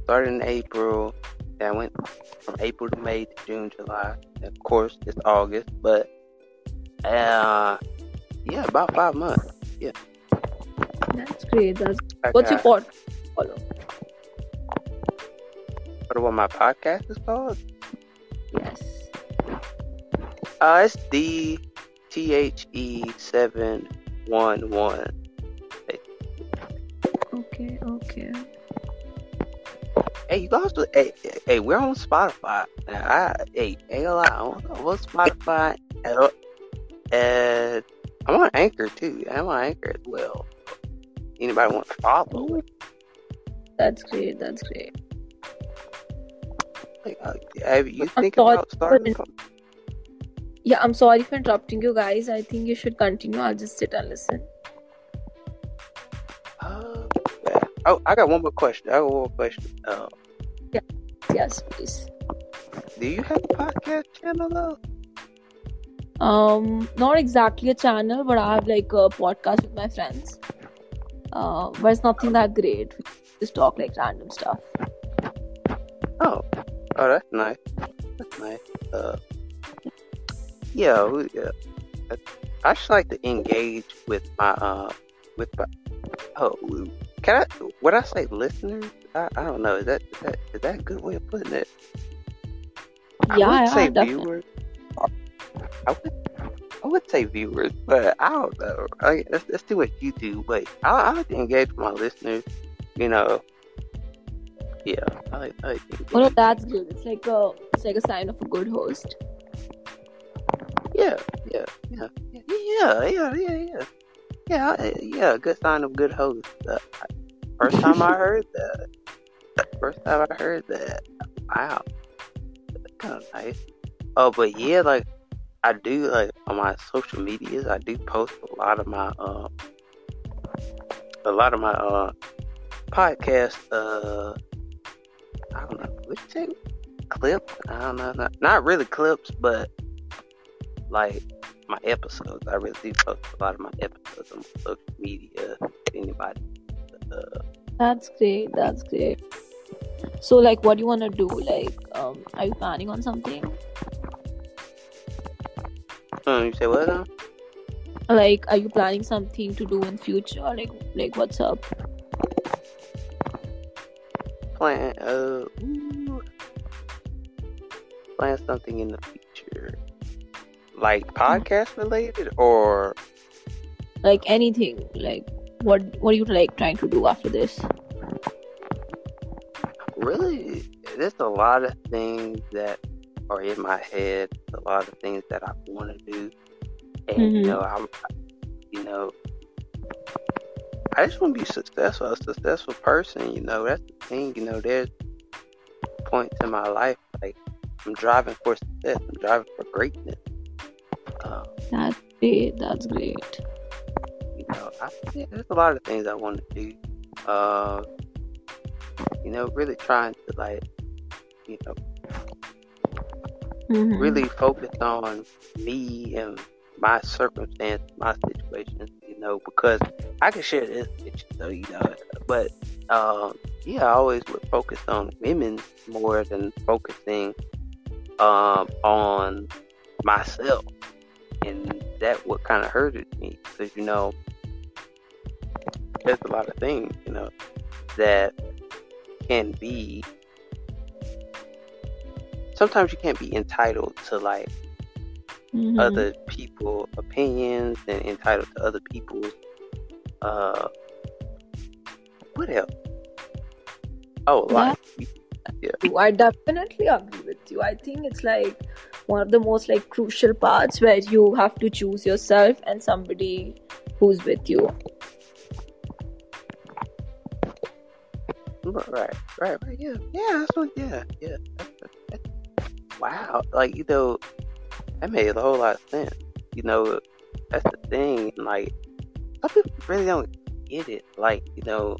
[SPEAKER 1] Started in April, I went from April to May to June, July. And of course, it's August, but uh, yeah, about five months. Yeah.
[SPEAKER 2] That's great. That's what's your pod follow?
[SPEAKER 1] What what my podcast is called?
[SPEAKER 2] Yes.
[SPEAKER 1] Uh, it's D T H E seven one one.
[SPEAKER 2] Okay. Okay.
[SPEAKER 1] Hey, you guys, hey, hey, we're on Spotify. I, hey, ain't I'm on on Spotify, and I'm on Anchor too. I'm on Anchor as well. Anybody want to follow?
[SPEAKER 2] That's great. That's great.
[SPEAKER 1] Like, uh, have you think about starting?
[SPEAKER 2] Yeah, I'm sorry for interrupting you guys. I think you should continue. I'll just sit and listen.
[SPEAKER 1] Uh, yeah. Oh, I got one more question. I got one more question. Uh,
[SPEAKER 2] Yes, please.
[SPEAKER 1] do you have a podcast channel though?
[SPEAKER 2] Um, not exactly a channel, but I have like a podcast with my friends. Uh, but it's nothing that great. We just talk like random stuff.
[SPEAKER 1] Oh, all right nice. That's nice. Uh, yeah, we, yeah. I- just like to engage with my uh with my oh can I would I say listeners? I, I don't know. Is that is that is that a good way of putting it?
[SPEAKER 2] yeah I
[SPEAKER 1] would
[SPEAKER 2] yeah,
[SPEAKER 1] say
[SPEAKER 2] definitely.
[SPEAKER 1] viewers. I would I would say viewers, but I don't know. I, let's, let's do what you do. But I, I like to engage with my listeners. You know. Yeah, I like, I like to engage.
[SPEAKER 2] Oh no, that's good. It's like a it's like a sign of a good host.
[SPEAKER 1] Yeah, yeah, yeah, yeah, yeah, yeah, yeah, yeah. Yeah, I- yeah, good sign of good host. Uh, first time I heard that. First time I heard that. Wow, kind of nice. Oh, but yeah, like I do like on my social medias, I do post a lot of my uh, a lot of my uh podcast. Uh, I don't know, what you say? Clips? I don't know, not, not really clips, but like my episodes. I really do post a lot of my episodes on social media. Anybody, uh,
[SPEAKER 2] That's great. That's great. So like, what do you wanna do? Like, um, are you planning on something?
[SPEAKER 1] Um, you say what? Now?
[SPEAKER 2] Like, are you planning something to do in future? Like, like what's up?
[SPEAKER 1] Plan, uh, ooh, plan something in the future, like podcast related, or
[SPEAKER 2] Like anything? Like, what what are you like trying to do after this?
[SPEAKER 1] really, there's a lot of things that are in my head. A lot of things that I want to do, and you
[SPEAKER 2] Mhm.
[SPEAKER 1] know, I'm, you know, I just want to be successful, a successful person. You know, that's the thing. You know, there's points in my life like I'm driving for success. I'm driving for greatness. Um,
[SPEAKER 2] That's great. That's great.
[SPEAKER 1] you know, I, yeah, there's a lot of things I want to do. Uh, you know, really trying to like, you know,
[SPEAKER 2] Mhm.
[SPEAKER 1] really focused on me and my circumstance, my situation, you know, because I can share this with you, so you know, but um, yeah, I always would focus on women more than focusing um on myself, and that what kind of hurted me because you know, there's a lot of things, you know, that can be sometimes you can't be entitled to like
[SPEAKER 2] Mhm.
[SPEAKER 1] other people opinions and entitled to other people's uh what else oh
[SPEAKER 2] Yeah. I definitely agree with you. I think it's like one of the most like crucial parts where you have to choose yourself and somebody who's with you.
[SPEAKER 1] right right right, yeah yeah that's what yeah yeah that's, that's, wow like you know that made a whole lot of sense. You know that's the thing like some people really don't get it like you know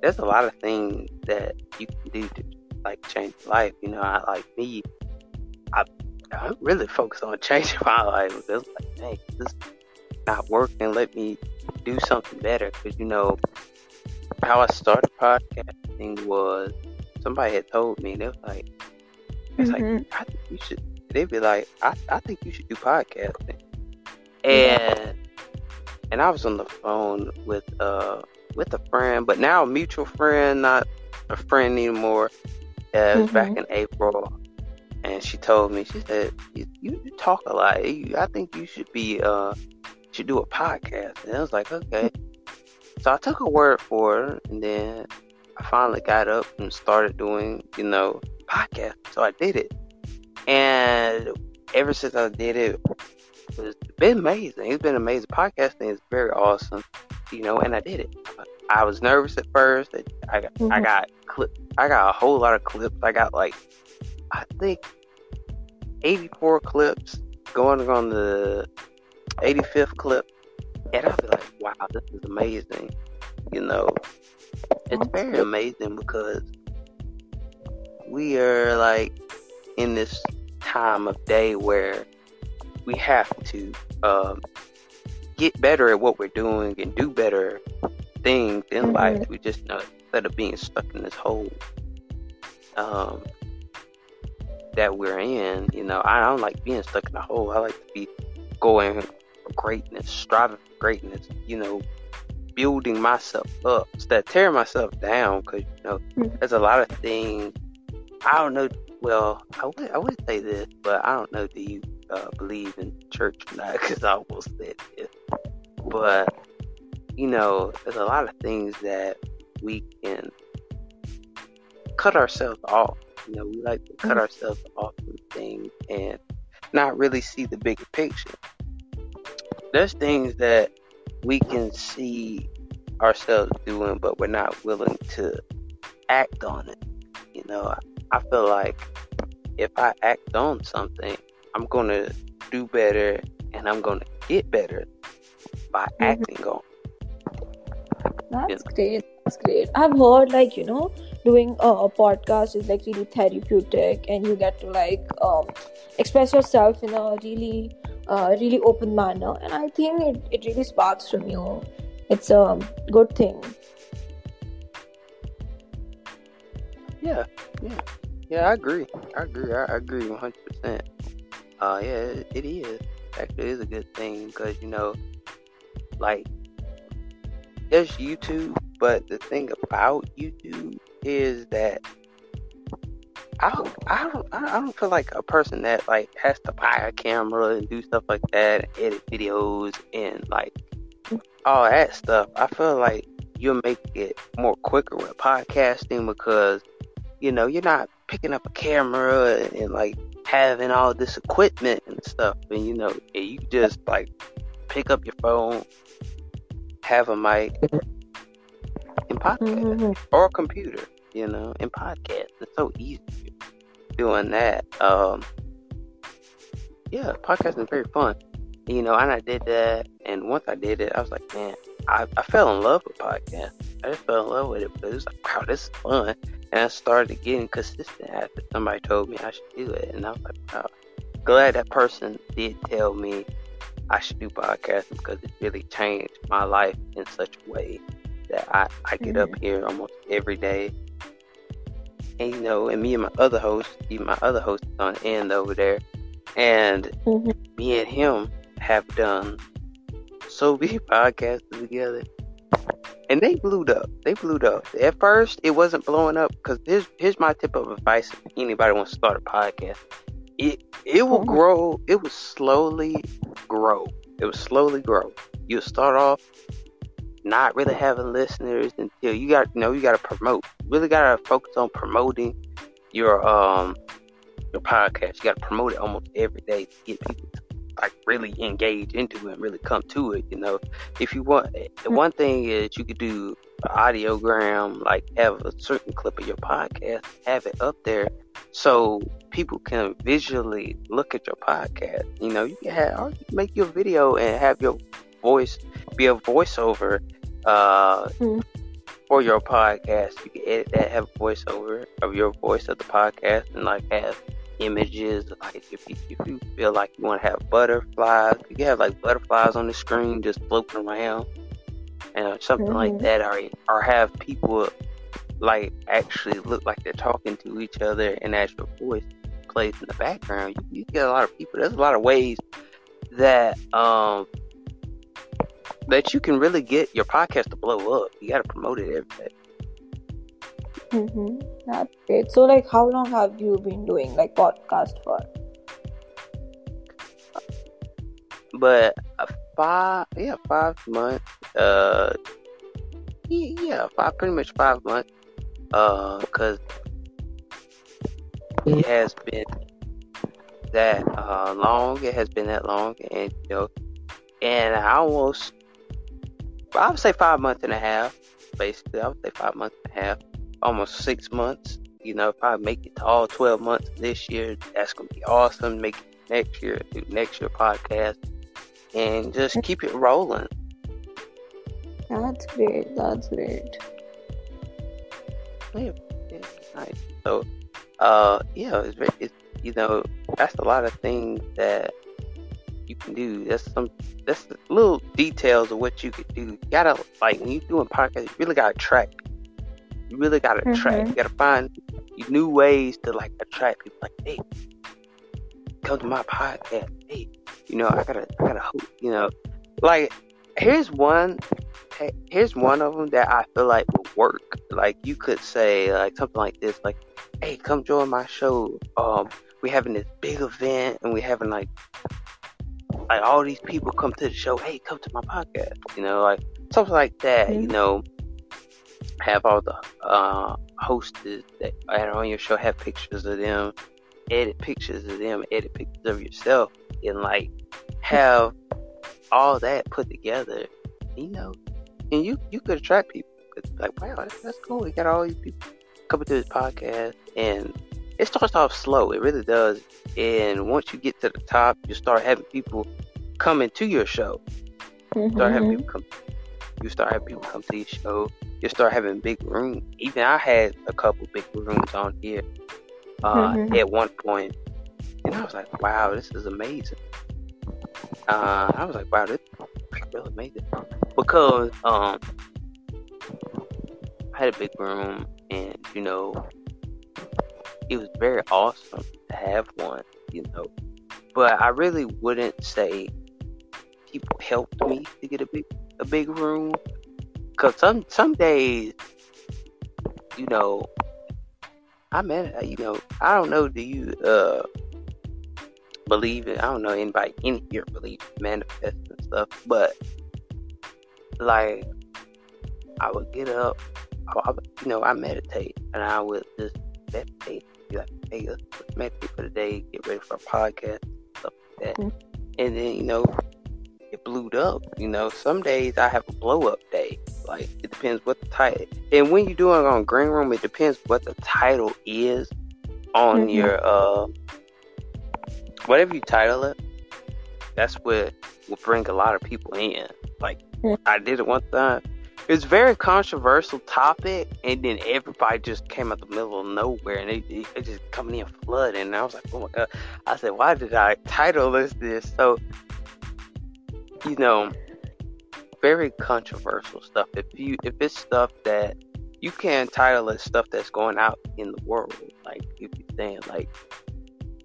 [SPEAKER 1] there's a lot of things that you can do to like change life you know I like me I I'm really focused on changing my life because like dang this is not working let me do something better because you know how I started podcasting was somebody had told me they was like, it's
[SPEAKER 2] Mhm.
[SPEAKER 1] like I think you should. They'd be like, I, I think you should do podcasting, and and I was on the phone with uh with a friend, but now a mutual friend, not a friend anymore. Uh, it was back in April, and she told me she said you, you talk a lot. You, I think you should be uh should do a podcast, and I was like okay. So I took a word for it, and then I finally got up and started doing you know podcast. So I did it, and ever since I did it, it's been amazing. It's been amazing. Podcasting is very awesome, you know, and I did it. I was nervous at first. I got, I
[SPEAKER 2] Mhm.
[SPEAKER 1] got clip. I got a whole lot of clips. I got like, I think, eighty-four clips going on the eighty-fifth clip, and I'll be like, wow, this is amazing. You know, it's very amazing because we are like in this time of day where we have to um, get better at what we're doing and do better things in
[SPEAKER 2] Mhm.
[SPEAKER 1] life. We just know instead of being stuck in this hole um, that we're in. You know, I don't like being stuck in a hole. I like to be going for greatness, striving for greatness. You know, building myself up instead of tearing myself down. Because you know,
[SPEAKER 2] Mhm.
[SPEAKER 1] there's a lot of things. I don't know. Well, I would I would say this, but I don't know. Do you uh, believe in church or not? Because I almost said this, but you know, there's a lot of things that we can cut ourselves off. You know, we like to cut
[SPEAKER 2] Mhm.
[SPEAKER 1] ourselves off from things and not really see the bigger picture. There's things that we can see ourselves doing, but we're not willing to act on it. You know, I, feel like if I act on something, I'm going to do better and I'm going to get better by
[SPEAKER 2] Mhm.
[SPEAKER 1] acting on it.
[SPEAKER 2] That's great. That's great. I've heard like you know doing a, a podcast is like really therapeutic, and you get to like um, express yourself in a really uh, really open manner, and I think it, it really sparks from you. It's a good thing.
[SPEAKER 1] Yeah, yeah, yeah. I agree. I agree. I, agree 100. percent Uh, yeah, it, it is. Actually, it is a good thing because you know, like, there's YouTube, but the thing about YouTube is that I don't, I don't, I don't feel like a person that like has to buy a camera and do stuff like that, and edit videos and like all that stuff. I feel like you'll make it more quicker with podcasting because you know you're not picking up a camera and, and like having all this equipment and stuff, and you know and you just like pick up your phone, have a mic, and podcast
[SPEAKER 2] Mhm.
[SPEAKER 1] or a computer, you know, and podcast. It's so easy doing that. Um, yeah, podcasting is very fun. You know, and I did that, and once I did it, I was like, man, I, I fell in love with podcasts. I just fell in love with it, but it was like, wow, this is fun. And I started getting consistent after somebody told me I should do it, and I was like, wow, glad that person did tell me I should do podcasting because it really changed my life in such a way that I, I get up here almost every day. And you know, and me and my other host, even my other host is on the end over there, and
[SPEAKER 2] Mhm.
[SPEAKER 1] me and him have done so we podcasts together. And they blew up. They blew up. At first, it wasn't blowing up because here's here's my tip of advice: if anybody wants to start a podcast, it it will
[SPEAKER 2] Mhm.
[SPEAKER 1] grow. It will slowly grow. It will slowly grow. You'll start off not really having listeners until you got you know you got to promote. You really got to focus on promoting your um your podcast. You got to promote it almost every day to get people to like really engage into it and really come to it. You know, if you want, the one thing is you could do an audiogram, like have a certain clip of your podcast, have it up there so people can visually look at your podcast. You know, you can have or you make your video and have your voice be a voiceover uh,
[SPEAKER 2] Mhm.
[SPEAKER 1] for your podcast. You can edit that, have a voiceover of your voice of the podcast, and like have images. Like if you, if you feel like you want to have butterflies, you can have like butterflies on the screen just floating around, and something like
[SPEAKER 2] Mhm.
[SPEAKER 1] that, or or have people like actually look like they're talking to each other and actual voice plays in the background, you, you get a lot of people. There's a lot of ways that um that you can really get your podcast to blow up. You got to promote it every day.
[SPEAKER 2] Mm-hmm. That's great. So, like, how long have you been doing like podcast for?
[SPEAKER 1] But uh, five, yeah, five months. Uh, yeah, five, pretty much five months. Uh, because it has been that uh long. It has been that long, and you know, and I almost, I would say five months and a half. Basically, I would say five months and a half, almost six months. You know, if I make it to all twelve months this year, that's gonna be awesome. Make it next year, do next year podcast, and just keep it rolling.
[SPEAKER 2] That's great. That's great.
[SPEAKER 1] Yeah, yeah, nice. So, uh, yeah, it's very, it's, you know, that's a lot of things that you can do. That's some, that's little details of what you could do. You gotta, like, when you're doing podcasts, you really gotta track. You really gotta
[SPEAKER 2] Mm-hmm.
[SPEAKER 1] You gotta find new ways to, like, attract people. Like, hey, come to my podcast. Hey, you know, I gotta, I gotta hope, you know, like, here's one Hey, here's one of them that I feel like would work. Like you could say like something like this, like, "Hey, come join my show. Um, we're having this big event, and we're having like, like all these people come to the show. Hey, come to my podcast. You know, like something like that. You
[SPEAKER 2] Mhm.
[SPEAKER 1] know, have all the uh hosts that are on your show have pictures of them, edit pictures of them, edit pictures of yourself, and like have all that put together. You know, and you you could attract people. It's like, wow, that's, that's cool. We got all these people coming to this podcast, and it starts off slow. It really does. And once you get to the top, you start having people coming to your show. Start having
[SPEAKER 2] Mhm.
[SPEAKER 1] people come. You start having people come to your show. You start having big rooms. Even I had a couple big rooms on here uh,
[SPEAKER 2] Mhm.
[SPEAKER 1] at one point, and I was like, wow, this is amazing. Uh, I was like, wow, this is really amazing because um, I had a big room, and you know, it was very awesome to have one, you know. But I really wouldn't say people helped me to get a big a big room, cause some some days, you know, I met you know I don't know do you uh believe it I don't know anybody in here believe manifest and stuff, but like I would get up, I, would- you know, I meditate, and I would just meditate, be like, hey, let's, meditate for the day, get ready for a podcast, stuff like that.
[SPEAKER 2] Mhm.
[SPEAKER 1] And then, you know, it blew up. You know, some days I have a blow up day. Like, it depends what the title. And when you're doing it on Green Room, it depends what the title is on
[SPEAKER 2] Mhm.
[SPEAKER 1] your, uh, whatever you title it. That's what will bring a lot of people in. Like. I did it one time. It was very controversial topic, and then everybody just came out the middle of nowhere, and they, they, they just coming in flooding. And I was like, oh my god! I said, why did I title this this? So, you know, very controversial stuff. If you if it's stuff that you can't title it stuff that's going out in the world, like if you're saying like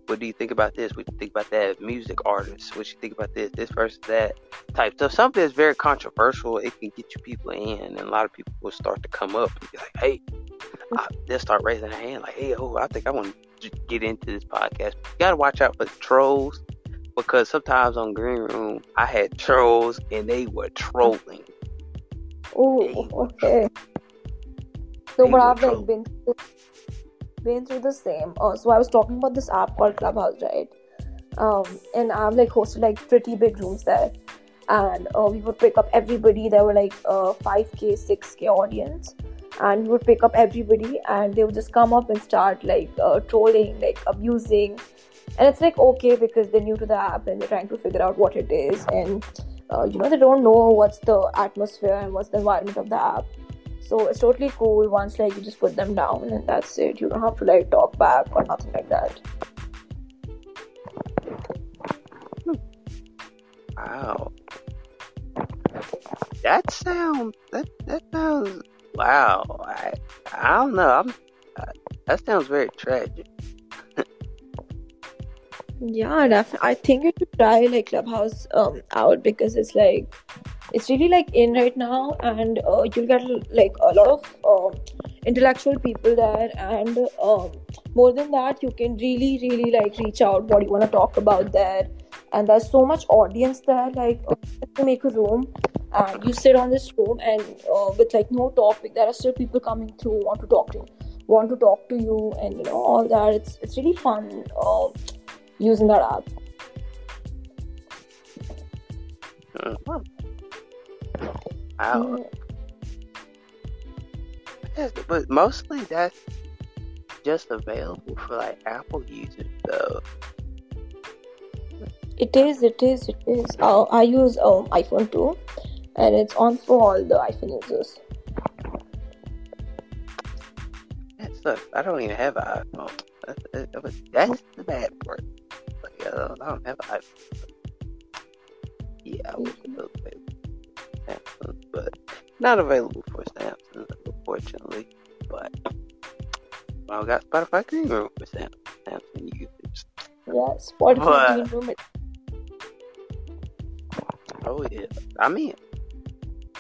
[SPEAKER 1] what do you think about this? What do you think about that? Music artists. What you think about this? This versus that type stuff. Something that's very controversial. It can get you people in, and a lot of people will start to come up and be like, "Hey," I, they'll start raising their hand like, "Hey, oh, I think I want to get into this podcast." You gotta watch out for the trolls because sometimes on Green Room I had trolls and they were trolling.
[SPEAKER 2] Oh, okay. So,
[SPEAKER 1] They
[SPEAKER 2] but I've
[SPEAKER 1] trolling.
[SPEAKER 2] like been through, been through the same. Uh, so I was talking about this app called Clubhouse, right? Um, and I've like hosted like pretty big rooms there, and uh, we would pick up everybody. There were like uh 5k, 6k audience, and we would pick up everybody, and they would just come up and start like uh, trolling, like abusing, and it's like okay because they're new to the app and they're trying to figure out what it is, and uh, you know they don't know what's the atmosphere and what's the environment of the app. So it's totally cool once like you just put them down and that's it. You don't have to like talk back or nothing like that.
[SPEAKER 1] Wow. That sounds that that sounds Wow, I I don't know. I'm uh, that sounds very tragic.
[SPEAKER 2] Yeah, definitely. I think you should try like Clubhouse um out because it's like it's really like in right now, and uh, you'll get like a lot of um intellectual people there, and um more than that, you can really really like reach out what you want to talk about there, and there's so much audience there. Like uh, make a room, and you sit on this room, and uh, with like no topic, there are still people coming through want to talk to you, want to talk to you, and you know all that. It's it's really fun. Using that app.
[SPEAKER 1] Uh, wow. Yes, but mostly that's just available for like Apple users though.
[SPEAKER 2] It is, it is, it is. Uh, I use um, iPhone 2 and it's on for all the iPhone users.
[SPEAKER 1] That sucks. I don't even have an iPhone. That's, that's the bad part. I don't have an iPhone. Yeah, I was available but not available for Samsung, unfortunately. But I got Spotify Green Room for Samsung, Samsung users.
[SPEAKER 2] Yeah, Spotify Green Room.
[SPEAKER 1] Oh yeah, I mean,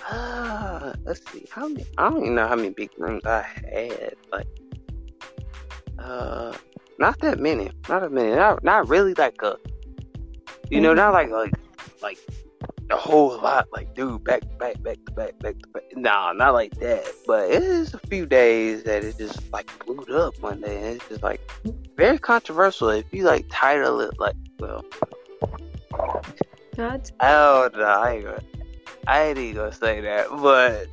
[SPEAKER 1] uh, let's see, how many? I don't even know how many big rooms I had. Like, uh, not that many. Not that many. Not not really like a you know, mm-hmm. not like like like a whole lot like dude back back back to back back to back. Nah, not like that. But it is a few days that it just like blew up one day and it's just like very controversial. If you like title it like well
[SPEAKER 2] That's
[SPEAKER 1] I don't know, I ain't gonna I ain't even gonna say that, but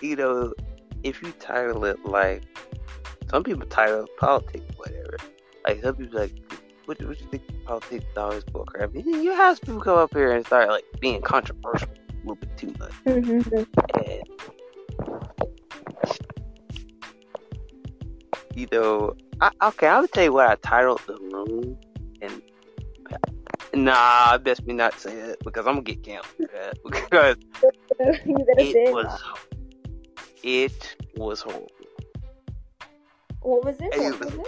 [SPEAKER 1] you know, if you title it like some people title it politics, whatever. Like some people like, what, what you think politics is always bull crap? You have people come up here and start like being controversial a little bit too much.
[SPEAKER 2] mm-hmm.
[SPEAKER 1] And you know, I, okay, I would tell you what I titled the room, and nah, I best me not say it because I'm gonna get canceled that because
[SPEAKER 2] you better say
[SPEAKER 1] it was it was horrible.
[SPEAKER 2] What was it? What was it?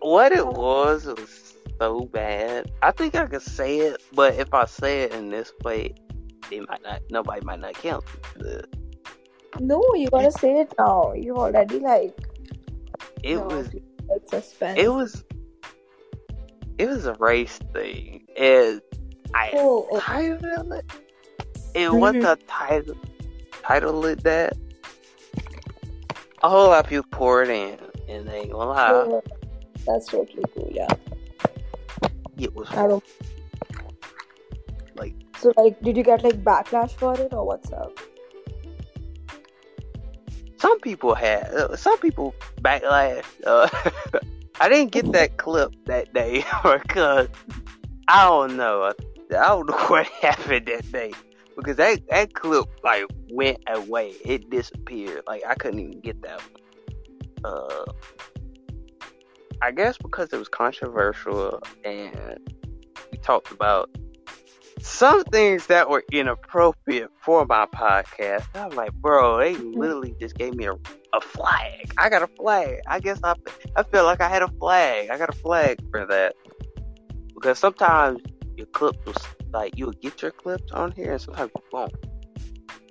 [SPEAKER 1] What it was was so bad. I think I could say it, but if I say it in this way, it might not. Nobody might not cancel me for this.
[SPEAKER 2] No, you gotta say it now. You already like
[SPEAKER 1] It
[SPEAKER 2] No.
[SPEAKER 1] was.
[SPEAKER 2] suspense.
[SPEAKER 1] It was. It was a race thing, and I
[SPEAKER 2] Oh, oh.
[SPEAKER 1] titled it. It was
[SPEAKER 2] Mhm.
[SPEAKER 1] the title. Title it that. A whole lot of people poured in, and they ain't gonna lie,
[SPEAKER 2] that's totally cool. Yeah,
[SPEAKER 1] it was
[SPEAKER 2] I don't.
[SPEAKER 1] like
[SPEAKER 2] So like, did you get like backlash for it or what's up?
[SPEAKER 1] some people had uh, some people backlash. Uh, I didn't get that clip that day because I don't know. I don't know what happened that day because that that clip like went away. It disappeared. Like I couldn't even get that. One. Uh, I guess because it was controversial and we talked about some things that were inappropriate for my podcast. I'm like, bro, they literally just gave me a, a flag. I got a flag. I guess I, I feel like I had a flag. I got a flag for that. Because sometimes your clips will, like, you'll get your clips on here and sometimes you won't.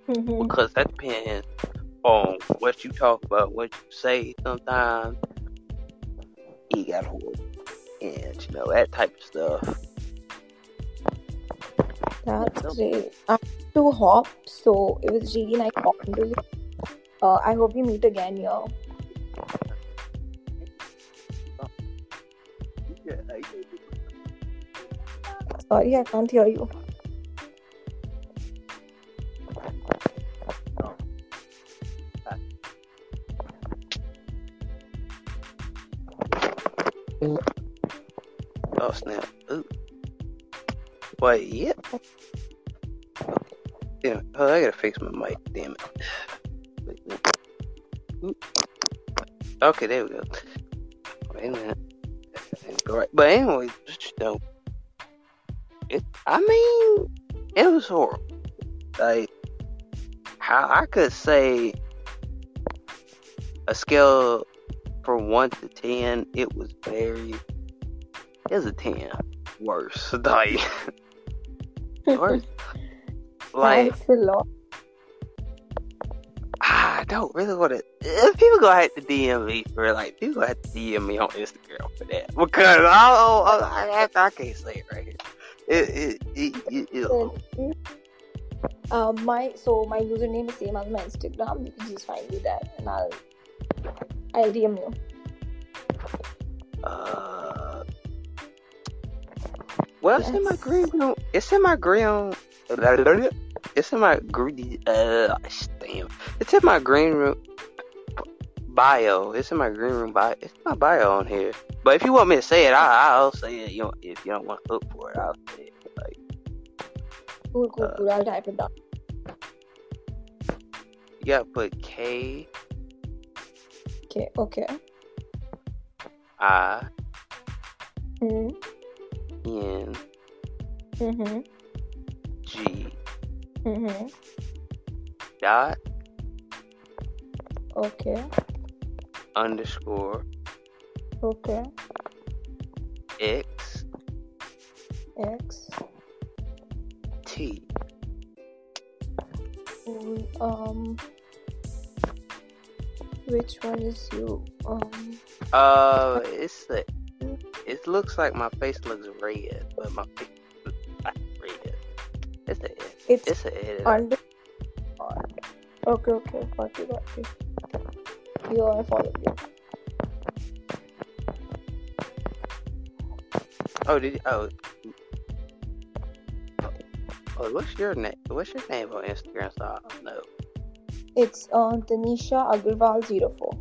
[SPEAKER 2] Mm-hmm.
[SPEAKER 1] Because that depends on what you talk about, what you say sometimes. You got hold. And, you know, that type of stuff.
[SPEAKER 2] That's great. I'm to hop, so it was really nice talking to you. Uh, I hope we meet again here.
[SPEAKER 1] Yeah, Oh,
[SPEAKER 2] Sorry, I can't hear you.
[SPEAKER 1] Oh snap! Ooh. Wait, yeah. Oh, I gotta fix my mic. Damn it. Ooh. Okay, there we go. Wait a minute. But anyway, just know, it. I mean, it was horrible. Like, how I could say a scale from one to ten, it was very. It was a ten. Worse, like worse. Like
[SPEAKER 2] That's a lot.
[SPEAKER 1] I don't really want to. If people gonna have to DM me for like, people gonna have to DM me on Instagram for that because I I, I, I can't say it right here. It it it, it, it,
[SPEAKER 2] Um, my so my username is same as my Instagram. You can just find me there, and I'll I'll DM you.
[SPEAKER 1] uh. Well, it's in my green room. It's in my green. It's in my green. Uh, damn. It's in my green room bio. It's in my green room bio. It's my bio on here. But if you want me to say it, I, I'll say it. You know, if you don't want to look for it, I'll say it. Like,
[SPEAKER 2] Cool, cool,
[SPEAKER 1] Uh,
[SPEAKER 2] cool. I'll type it down.
[SPEAKER 1] you gotta put K
[SPEAKER 2] Okay, okay.
[SPEAKER 1] I
[SPEAKER 2] Mm-hmm.
[SPEAKER 1] N
[SPEAKER 2] Mm-hmm.
[SPEAKER 1] G
[SPEAKER 2] Mm-hmm.
[SPEAKER 1] dot
[SPEAKER 2] Okay.
[SPEAKER 1] Underscore
[SPEAKER 2] Okay.
[SPEAKER 1] X
[SPEAKER 2] X.
[SPEAKER 1] T.
[SPEAKER 2] Um. Which one is you? Um.
[SPEAKER 1] Uh, it's a, it looks like my face looks red, but my face looks red. It's a
[SPEAKER 2] It's
[SPEAKER 1] it's a
[SPEAKER 2] under. Okay, okay. Got you, got you. You I follow you.
[SPEAKER 1] Oh, did you, oh. Oh, what's your name? What's your name on Instagram? So I don't know.
[SPEAKER 2] It's uh Tanisha Agarwal 04.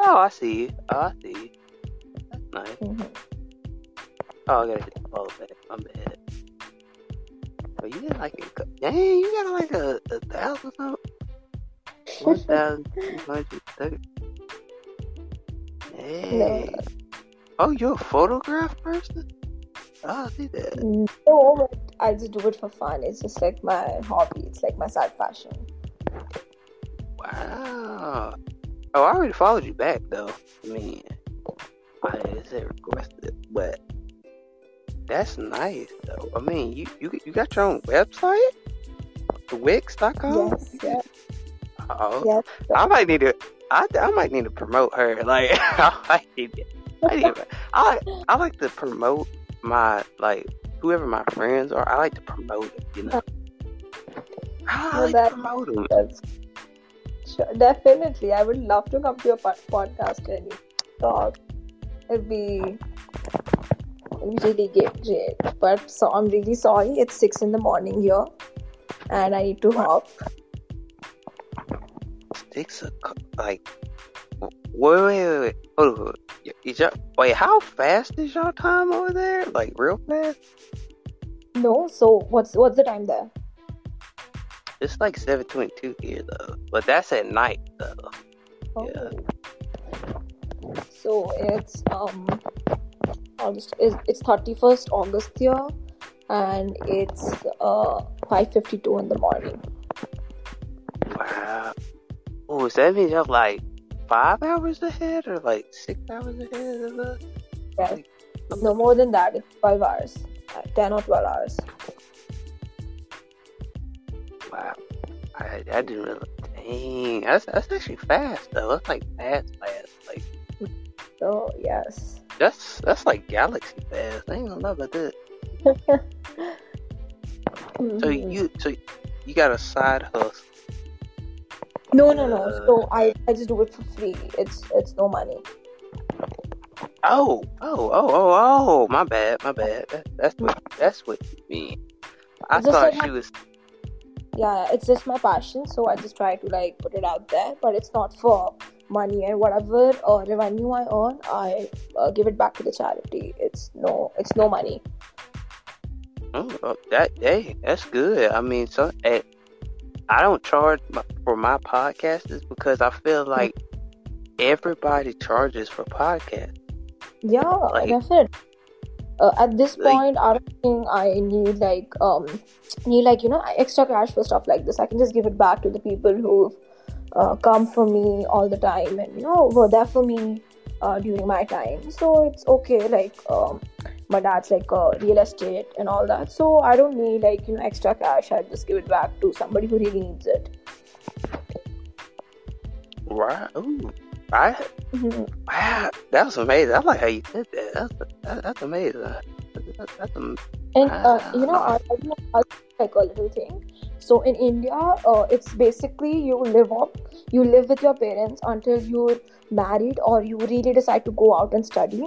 [SPEAKER 1] Oh, I see you. Oh, I see you. That's nice.
[SPEAKER 2] Mm-hmm.
[SPEAKER 1] Oh, I gotta hit the follow back. My bad. But you got like a, dang, you got like a, a thousand something? One thousand two hundred thirty. Hey. Oh, you're a photograph person? Oh, I see that.
[SPEAKER 2] No, I just do it for fun. It's just like my hobby. It's like my side passion.
[SPEAKER 1] Wow. Oh, I already followed you back though. I mean, I didn't say requested, but that's nice though. I mean, you you you got your own website, the Wix.com.
[SPEAKER 2] Yes, yes, Yes.
[SPEAKER 1] I might need to. I, I might need to promote her. Like I need to. I, need to- I I like to promote my like whoever my friends are. I like to promote it. You know. I like
[SPEAKER 2] that-
[SPEAKER 1] to promote them.
[SPEAKER 2] That's sure, definitely. I would love to come to your podcast and talk. It'd be, really great. But so I'm really sorry. It's six in the morning here, and I need to hop.
[SPEAKER 1] Six o'clock. Like, wait, wait, wait, wait. Hold on. Is y'all, wait, how fast is y'all time over there? Like, real fast?
[SPEAKER 2] No, so what's what's the time there?
[SPEAKER 1] It's like seven twenty-two here though, but that's at night though. Yeah.
[SPEAKER 2] Oh. So it's um August it's thirty first August here and it's uh five fifty two in the morning.
[SPEAKER 1] Wow. Oh, so that means y'all like five hours ahead or like six hours ahead of us?
[SPEAKER 2] Yes. No more than that, it's five hours. Ten or twelve hours.
[SPEAKER 1] Wow. I, I didn't really. Dang. That's, that's actually fast though. That's like fast, fast. Like,
[SPEAKER 2] Oh yes.
[SPEAKER 1] that's that's like galaxy fast. I ain't gonna know about that. So
[SPEAKER 2] Mhm.
[SPEAKER 1] you so you got a side hustle.
[SPEAKER 2] No no no. So I, I just do it for free. It's it's no money.
[SPEAKER 1] Oh, oh, oh, oh, oh! My bad, my bad. That, that's what that's what you mean. I
[SPEAKER 2] Just
[SPEAKER 1] thought
[SPEAKER 2] like
[SPEAKER 1] she
[SPEAKER 2] my-
[SPEAKER 1] was.
[SPEAKER 2] Yeah, it's just my passion, so I just try to like put it out there, but it's not for money and whatever uh, revenue I earn, I uh, give it back to the charity. It's no, it's no money.
[SPEAKER 1] Oh, that hey, that's good. I mean, so eh, I don't charge my, for my podcasters because I feel like everybody charges for podcasts.
[SPEAKER 2] Yeah,
[SPEAKER 1] Like-
[SPEAKER 2] definitely. uh, at this
[SPEAKER 1] Like,
[SPEAKER 2] point i don't think i need like um need like you know extra cash for stuff like this i can just give it back to the people who've uh, come for me all the time and you know were there for me uh, during my time so it's okay like um my dad's like uh, real estate and all that so i don't need like you know extra cash i just give it back to somebody who really needs it
[SPEAKER 1] right? Ooh, I
[SPEAKER 2] Mhm.
[SPEAKER 1] wow, that was amazing. I like how you said that. That's that, that's amazing. That, that's am-
[SPEAKER 2] And uh, you know. I, I do I like a little thing. So in India, uh, it's basically you live up, you live with your parents until you're married or you really decide to go out and study.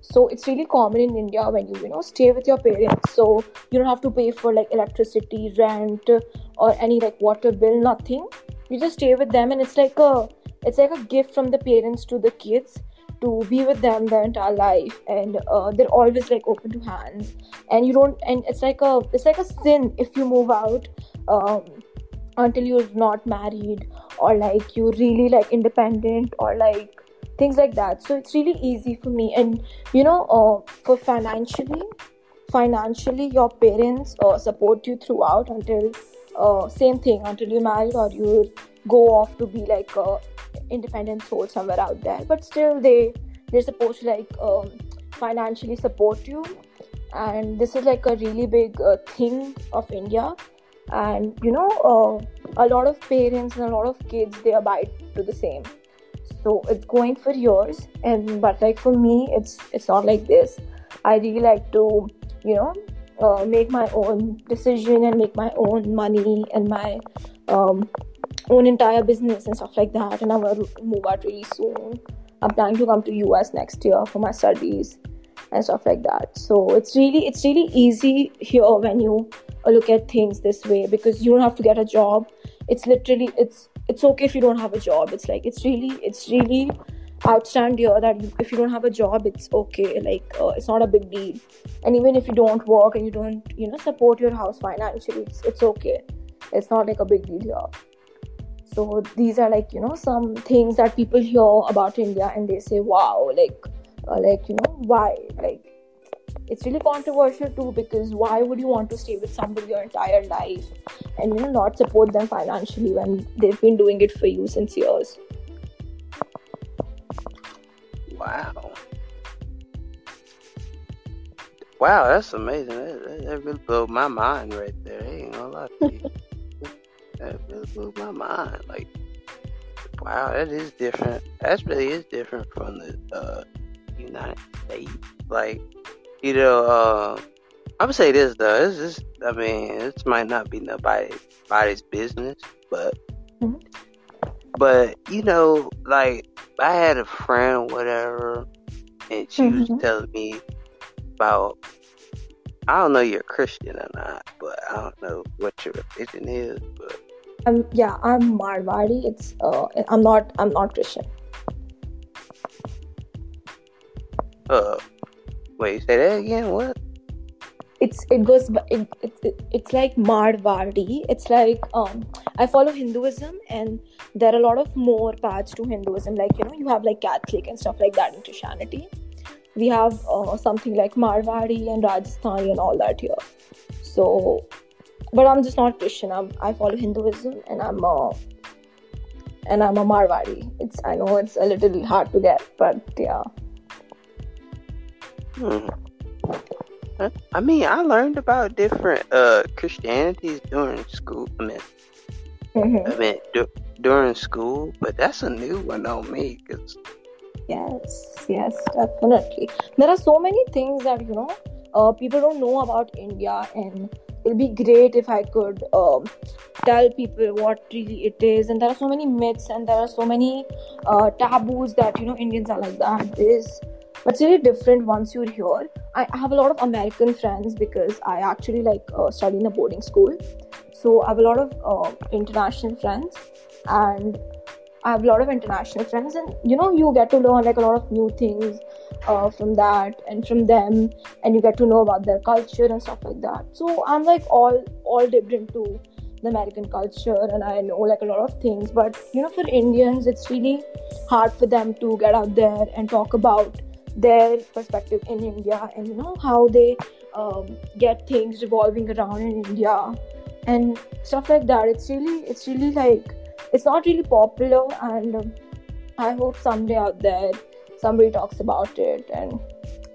[SPEAKER 2] So it's really common in India when you you know stay with your parents. So you don't have to pay for like electricity, rent, or any like water bill, nothing. You just stay with them, and it's like a it's like a gift from the parents to the kids to be with them their entire life, and uh, they're always like open to hands and you don't and it's like a it's like a sin if you move out um, until you're not married or like you're really like independent or like things like that. So it's really easy for me. And you know uh, for financially financially your parents uh, support you throughout until uh, same thing until you're married or you go off to be like a independent soul somewhere out there. But still they they're supposed to like um, financially support you. And this is like a really big uh, thing of india and you know uh, a lot of parents and a lot of kids they abide to the same. So it's going for yours and but like for me it's it's not like this. I really like to you know uh, make my own decision and make my own money and my um, own entire business and stuff like that. And i'm to move out really soon. I'm planning to come to us next year for my studies and stuff like that. So it's really it's really easy here when you look at things this way because you don't have to get a job. It's literally it's it's okay if you don't have a job. It's like it's really it's really outstand here that if you don't have a job it's okay. Like uh, it's not a big deal. And even if you don't work and you don't you know support your house financially it's, it's okay. It's not like a big deal here. So these are like you know some things that people hear about india and they say wow like uh, like you know why like it's really controversial too because why would you want to stay with somebody your entire life and you know not support them financially when they've been doing it for you since years
[SPEAKER 1] wow, wow, that's amazing. That, that, that really blew my mind right there. I ain't gonna lie to you. that really blew my mind. Like, wow, that is different. That really is different from the uh, United States. Like, you know, uh, I would say this though. This is, I mean, this might not be nobody, nobody's business, but,
[SPEAKER 2] Mhm.
[SPEAKER 1] but you know, like I had a friend, whatever, and she
[SPEAKER 2] Mhm.
[SPEAKER 1] was telling me about. I don't know you're a Christian or not, but I don't know what your religion is, but
[SPEAKER 2] um yeah i'm marwadi it's uh i'm not i'm not christian
[SPEAKER 1] uh, wait, say that again. What?
[SPEAKER 2] it's it goes it, it, it, it's like marwadi it's like um i follow hinduism and there are a lot of more paths to hinduism. Like you know you have like catholic and stuff like that in christianity. We have uh, something like marwadi and rajasthani and all that here. So but i'm just not christian. I'm i follow hinduism and i'm uh and i'm a marwadi it's i know it's a little hard to get but yeah
[SPEAKER 1] Hmm. I mean, I learned about different uh Christianities during school. I mean,
[SPEAKER 2] Mhm.
[SPEAKER 1] I mean du- during school, but that's a new one on me because
[SPEAKER 2] Yes, yes, definitely. There are so many things that you know uh, people don't know about India, and it'll be great if I could um, tell people what really it is. And there are so many myths, and there are so many uh, taboos that you know Indians are like that. This, but it's really different once you're here. I, I have a lot of American friends because I actually like uh, study in a boarding school, so I have a lot of uh, international friends, and I have a lot of international friends, and you know, you get to learn like a lot of new things uh, from that and from them, and you get to know about their culture and stuff like that. So I'm like all all dipped into the American culture, and I know like a lot of things. But you know, for Indians, it's really hard for them to get out there and talk about their perspective in India and you know how they um, get things revolving around in India and stuff like that. It's really, it's really like, it's not really popular, and um, I hope someday out there somebody talks about it and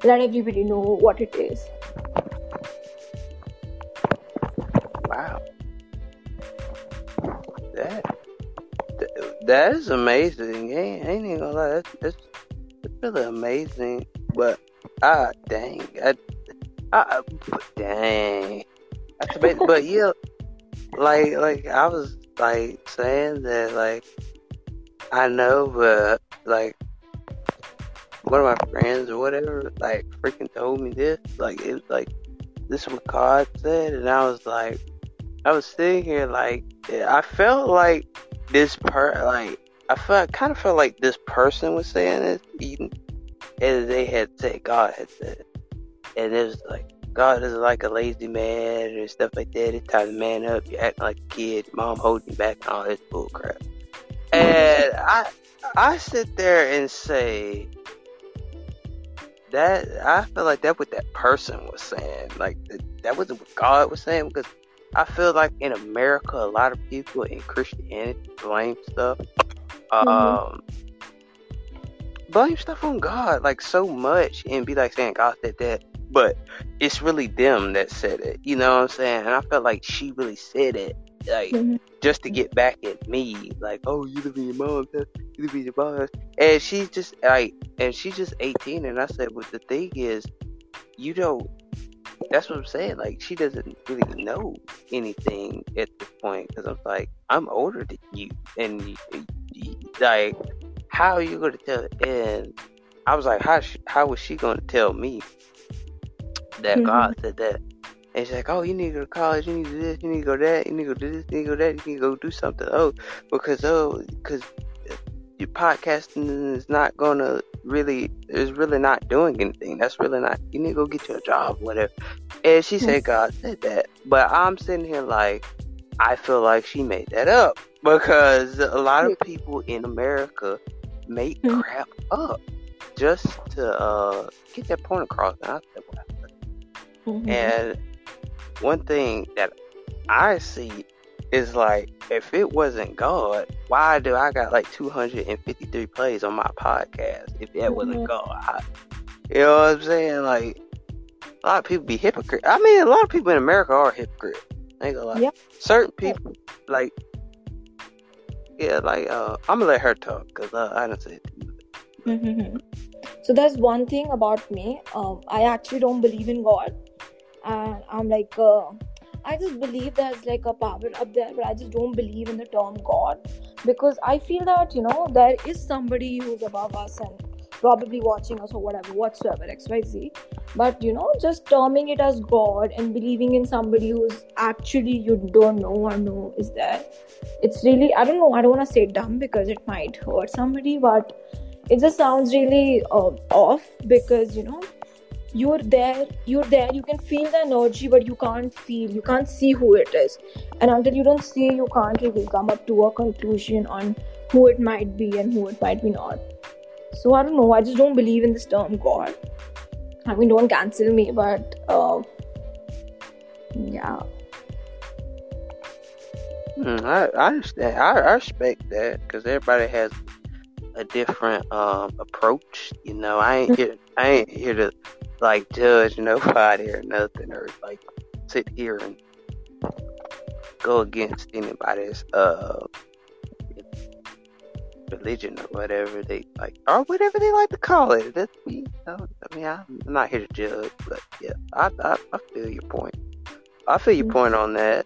[SPEAKER 2] let everybody know what it is.
[SPEAKER 1] Wow. That that is amazing. Ain't, ain't gonna lie. That's, that's really amazing. But ah, dang, I, I, dang, that's amazing. but yeah, like like I was like saying that like I know, but like one of my friends or whatever like freaking told me this. Like it was like this what God said, and I was like, I was sitting here like I felt like this part, like I kind of felt like this person was saying it, even as they had said God had said, and it was like God is like a lazy man and stuff like that. It's time to man up. You're acting like a kid. Mom holding you back and all this bull crap. And I I sit there and say that I feel like that what that person was saying. Like that wasn't what God was saying because I feel like in America a lot of people in Christianity blame stuff. Mm-hmm. Um blame stuff on God like so much and be like saying God said that but it's really them that said it. You know what I'm saying? And I felt like she really said it, like mm-hmm. just to get back at me, like, oh, you live in your mom's house, you live in your mom's and she's just like, and she's just 18, and I said, well, the thing is, you don't. That's what I'm saying. Like she doesn't really know anything at this point because I'm like, I'm older than you, and you, you, like, how are you going to tell? And I was like, how how was she going to tell me? that mm-hmm. God said that. And she's like, oh, you need to go to college, you need to do this, you need to go that, you need to go do this, you need to go that, you need to go do something. Oh, because, oh, because your podcasting is not going to really, is really not doing anything. That's really not, you need to go get your job, whatever. And she said, God said that. But I'm sitting here like, I feel like she made that up because a lot of people in America make mm-hmm. crap up just to uh, get that point across. And I said, well, Mm-hmm. And one thing that I see is like, if it wasn't God, why do I got like 253 plays on my podcast if that mm-hmm. wasn't God? I, you know what I'm saying? Like, a lot of people be hypocrite. I mean, a lot of people in America are hypocrite. ain't gonna lie. Yep. Certain people, like, yeah, like, uh, I'm gonna let her talk because uh, I don't say it.
[SPEAKER 2] Mm-hmm. So there's one thing about me. Um, I actually don't believe in God and i'm like uh, i just believe there's like a power up there but i just don't believe in the term god. Because i feel that you know there is somebody who's above us and probably watching us or whatever whatsoever xyz but you know just terming it as god and believing in somebody who's actually you don't know or know is there it's really i don't know i don't want to say dumb because it might hurt somebody but it just sounds really uh, off because you know you're there you're there you can feel the energy but you can't feel you can't see who it is. And until you don't see you can't really come up to a conclusion on who it might be and who it might be not. So i don't know i just don't believe in this term god. I mean don't cancel me but uh, yeah.
[SPEAKER 1] Mm, I, I I, I respect that because everybody has a different um, approach you know i ain't here i ain't here to like judge nobody or nothing or like sit here and go against anybody's uh religion or whatever they like or whatever they like to call it. That's me. I mean, I'm not here to judge, but yeah, I I, I feel your point. I feel your point on that.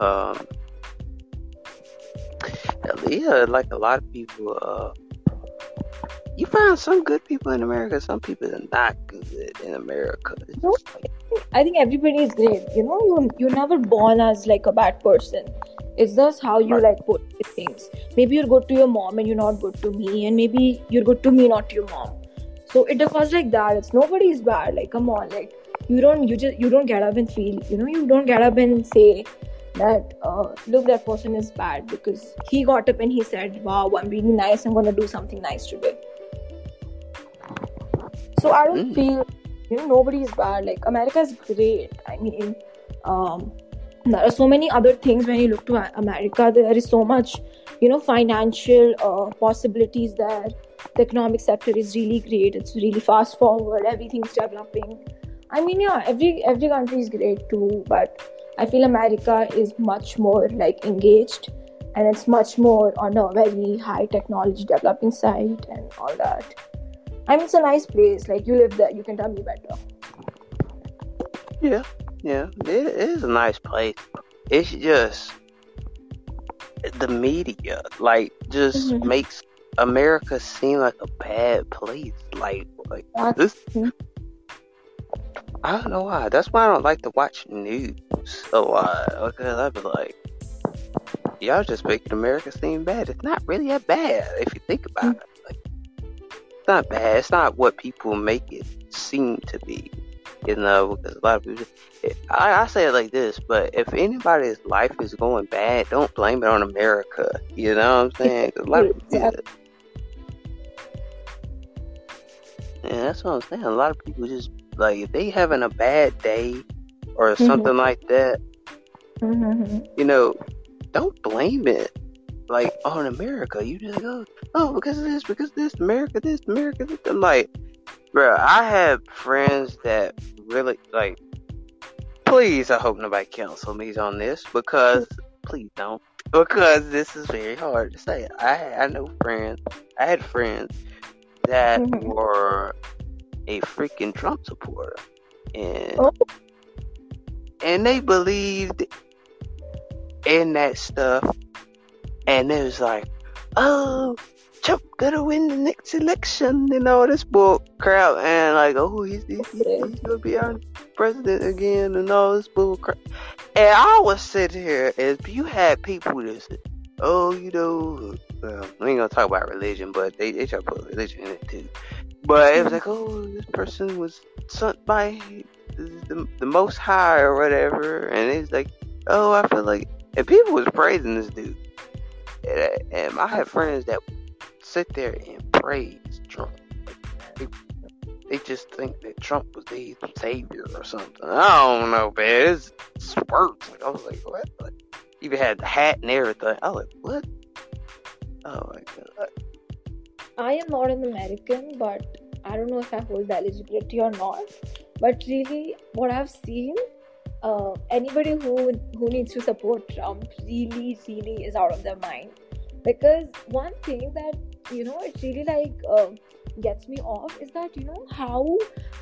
[SPEAKER 1] Um, yeah, like a lot of people, uh, you find some good people in America. Some people are not good in America.
[SPEAKER 2] No, I think everybody is great. You know, you you're never born as like a bad person. It's just how you right. like put things. Maybe you're good to your mom and you're not good to me, and maybe you're good to me, not to your mom. So it differs like that. It's nobody's bad. Like come on, like you don't you just you don't get up and feel. You know, you don't get up and say that uh, look that person is bad because he got up and he said wow i'm really nice i'm going to do something nice today So I don't
[SPEAKER 1] Mm.
[SPEAKER 2] feel you know nobody is bad. Like America is great. I mean, um, there are so many other things when you look to America. There is so much, you know, financial uh, possibilities there. The economic sector is really great. It's really fast forward. Everything's developing. I mean, yeah, every every country is great too, but I feel America is much more like engaged, and it's much more on a very high technology developing side and all that. I mean, it's a nice place. Like you live there, you can tell me better.
[SPEAKER 1] Yeah, yeah, it is a nice place. It's just the media, like, just
[SPEAKER 2] Mhm.
[SPEAKER 1] makes America seem like a bad place. Like, like
[SPEAKER 2] That's-
[SPEAKER 1] this. I don't know why. That's why I don't like to watch news a lot. Because I'd be like, y'all just making America seem bad. It's not really that bad if you think about it. Like, it's not bad. It's not what people make it seem to be. You know, because a lot of people. I, I say it like this, but if anybody's life is going bad, don't blame it on America. You know what I'm saying? 'Cause a lot of people. Yeah, that's what I'm saying. A lot of people just like if they having a bad day or something like that,
[SPEAKER 2] Mhm.
[SPEAKER 1] you know, don't blame it like on America. You just go, oh, because of this, because of this, America, this, America, this. I'm like, bro, I have friends that really like. Please, I hope nobody cancel me on this because please don't. Because this is very hard to say. I I know friends. I had friends that
[SPEAKER 2] Mhm.
[SPEAKER 1] were a freaking Trump supporter, and
[SPEAKER 2] Oh.
[SPEAKER 1] and they believed in that stuff, and it was like, oh, Trump gonna win the next election and all this bull crap, and like, oh, he's, he's, he's, gonna be our president again and all this bull crap. And I was sitting here, if you had people that said, oh, you know, well, we ain't gonna talk about religion, but they, they try to put religion in it too. But it was like, oh, this person was sent by the, the Most High or whatever, and it's like, oh, I feel like, and people was praising this dude, and, and I had friends that sit there and praise Trump. They, they just think that Trump was the savior or something. I don't know, man. It's, it's. Like, I was like, what? Like, even had the hat and everything. I was like, what? Oh my god.
[SPEAKER 2] I am not an American, but I don't know if I hold the eligibility or not. But really, what I've seen, uh, anybody who who needs to support Trump really, really is out of their mind. Because one thing that you know it really like uh, gets me off is that you know how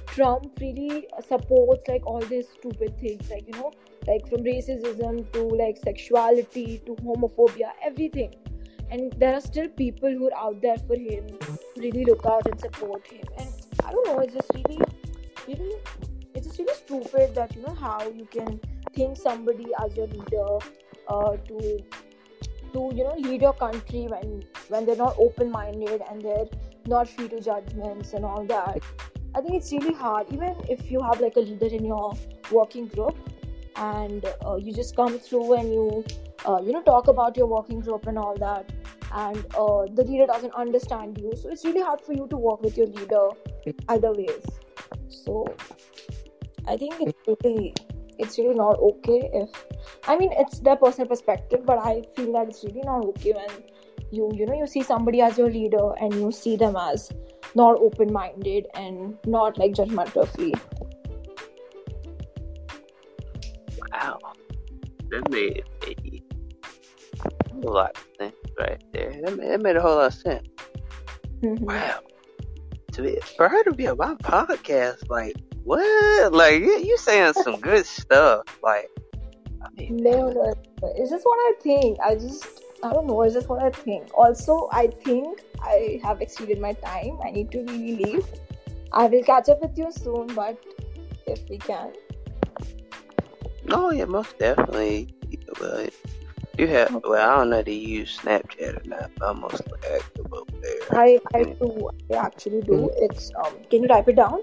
[SPEAKER 2] Trump really supports like all these stupid things, like you know, like from racism to like sexuality to homophobia, everything and there are still people who are out there for him really look out and support him. And i don't know it's just really really it's just really stupid that you know how you can think somebody as your leader uh, to to you know lead your country when when they're not open minded and they're not free to judgments and all that. I think it's really hard even if you have like a leader in your working group and uh, you just come through and you uh, you know talk about your working group and all that and uh, the leader doesn't understand you. So it's really hard for you to work with your leader either ways. So i think it's really it's really not okay if i mean it's their personal perspective but i feel that it's really not okay when you you know you see somebody as your leader and you see them as not open minded and not like judgmental
[SPEAKER 1] Wow. That made a lot of sense right there. That made, that made a whole lot of sense. Mm-hmm. Wow. To be, for her to be on my podcast, like, what? Like, you, you saying some good stuff. Like, I mean,
[SPEAKER 2] No, no, no. It's just what I think. I just, I don't know. It's just what I think. Also, I think I have exceeded my time. I need to really leave. I will catch up with you soon, but if we can.
[SPEAKER 1] oh, yeah, most definitely. But you have, well, I don't know if you use Snapchat or not, but I'm mostly active over there.
[SPEAKER 2] I, I do. I actually do. It's um. Can you type it down?